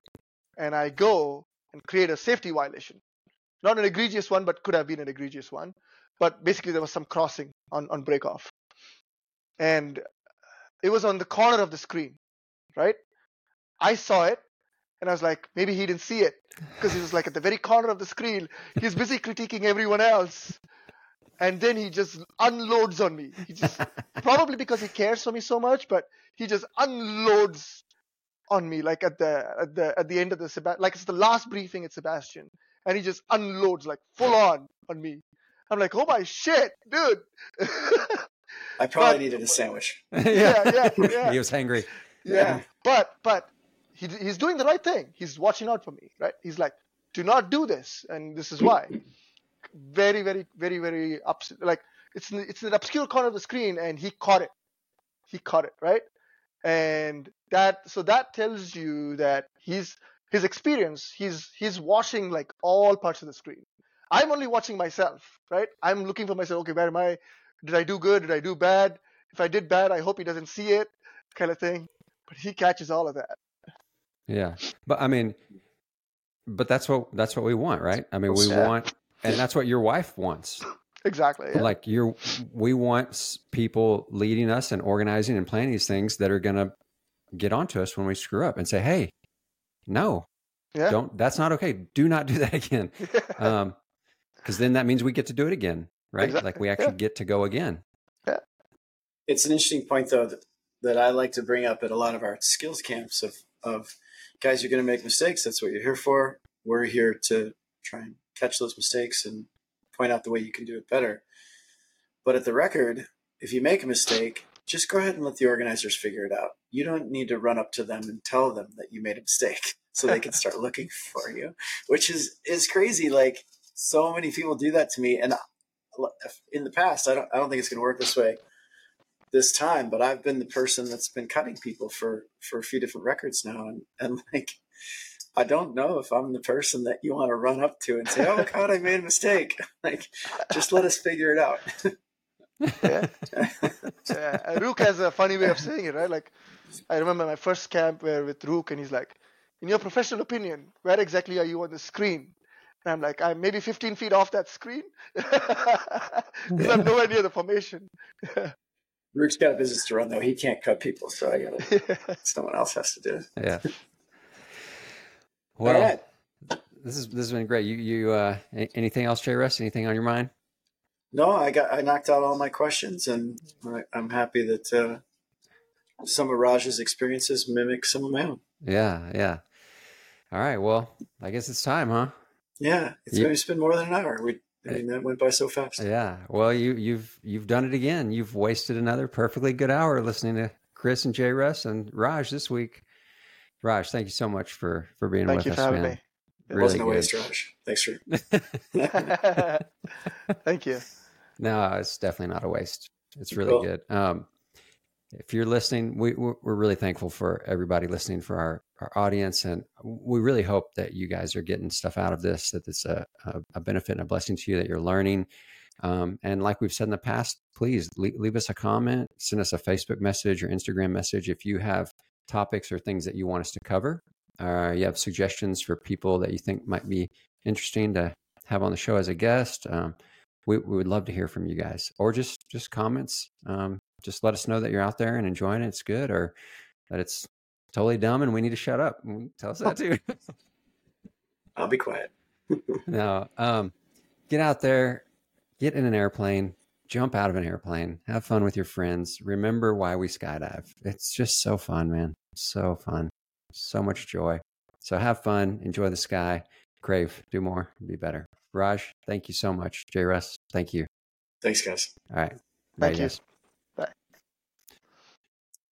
and I go and create a safety violation. Not an egregious one, but could have been an egregious one. But basically, there was some crossing on on break off, and it was on the corner of the screen, right? I saw it, and I was like, maybe he didn't see it because he was like at the very corner of the screen. He's busy critiquing everyone else, and then he just unloads on me. He just probably because he cares for me so much, but he just unloads on me like at the at the at the end of the Seb- like it's the last briefing at Sebastian, and he just unloads like full on on me. I'm like, oh my shit, dude. I probably But- needed a sandwich. Yeah, yeah, yeah. he was hangry. yeah, but but he he's doing the right thing. He's watching out for me, right? He's like, do not do this, and this is why. Very, very, very, very ups. Like it's in- it's an obscure corner of the screen, and he caught it. He caught it, right? And that so that tells you that he's his experience. He's he's watching like all parts of the screen. I'm only watching myself, right? I'm looking for myself. Okay, where am I? Did I do good? Did I do bad? If I did bad, I hope he doesn't see it, kind of thing. But he catches all of that. Yeah, but I mean, but that's what that's what we want, right? I mean, we Yeah. want, and that's what your wife wants. Exactly. Yeah. Like you're, we want people leading us and organizing and planning these things that are going to get onto us when we screw up and say, "Hey, no, yeah. don't. That's not okay. Do not do that again." Um, because then that means we get to do it again, right? Exactly, Like we yeah. actually get to go again. it's an interesting point though that, that I like to bring up at a lot of our skills camps of of guys you're going to make mistakes that's what you're here for we're here to try and catch those mistakes and point out the way you can do it better. But at the record if you make a mistake just go ahead and let the organizers figure it out. You don't need to run up to them and tell them that you made a mistake so they can start looking for you which is is crazy. Like so many people do that to me. And in the past i don't i don't think it's going to work this way this time, but I've been the person that's been cutting people for for a few different records now, and and like I don't know if I'm the person that you want to run up to and say, "Oh God, I made a mistake." Like, just let us figure it out. yeah. yeah. And Rook has a funny way of saying it, right? Like, I remember my first camp where with Rook, and he's like, "In your professional opinion, where exactly are you on the screen?" And I'm like, I'm maybe 15 feet off that screen because I'm nowhere near the formation. Rook's got a business to run though. He can't cut people, so I gotta. someone else has to do it. Yeah. Well, this is this has been great. You you uh, anything else, J. Russ? Anything on your mind? No, I got I knocked out all my questions, and I, I'm happy that uh, some of Raj's experiences mimic some of my own. Yeah, yeah. All right. Well, I guess it's time, huh? Yeah, it's Yeah. maybe been more than an hour. We, I mean, that went by so fast. Yeah. Well, you you've you've done it again. You've wasted another perfectly good hour listening to Chris and J. Russ and Raj this week. Raj, thank you so much for for being Thank with you us, for having man. me. It Really wasn't a waste, Raj. Thanks for. Thank you. No, it's definitely not a waste. It's really Cool. good. Um, if you're listening, we, we're we're really thankful for everybody listening, for our, our audience, and we really hope that you guys are getting stuff out of this, that it's a, a, a benefit and a blessing to you, that you're learning. Um, and like we've said in the past, please leave, leave us a comment, send us a Facebook message or Instagram message if you have topics or things that you want us to cover. Uh, you have suggestions for people that you think might be interesting to have on the show as a guest. Um, we, we would love to hear from you guys. Or just just comments. Um, just let us know that you're out there and enjoying it. It's good. Or that it's totally dumb and we need to shut up. Mm, tell us that too. I'll be quiet. no um, get out there. Get in an airplane jump out of an airplane have fun with your friends remember why we skydive. It's just so fun man. So fun. So much joy. So have fun enjoy the sky crave do more be better. Raj thank you so much. J. Russ thank you. Thanks, guys. all right. Bye, Thank you. guys.